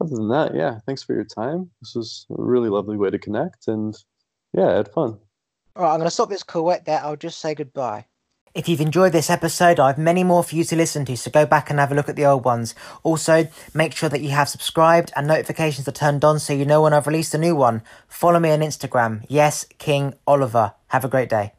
other than that, yeah, thanks for your time. This was a really lovely way to connect and yeah, had fun. All right, I'm going to stop this call right there. I'll just say goodbye. If you've enjoyed this episode, I have many more for you to listen to, so go back and have a look at the old ones. Also, make sure that you have subscribed and notifications are turned on so you know when I've released a new one. Follow me on Instagram. Yes, King Oliver. Have a great day.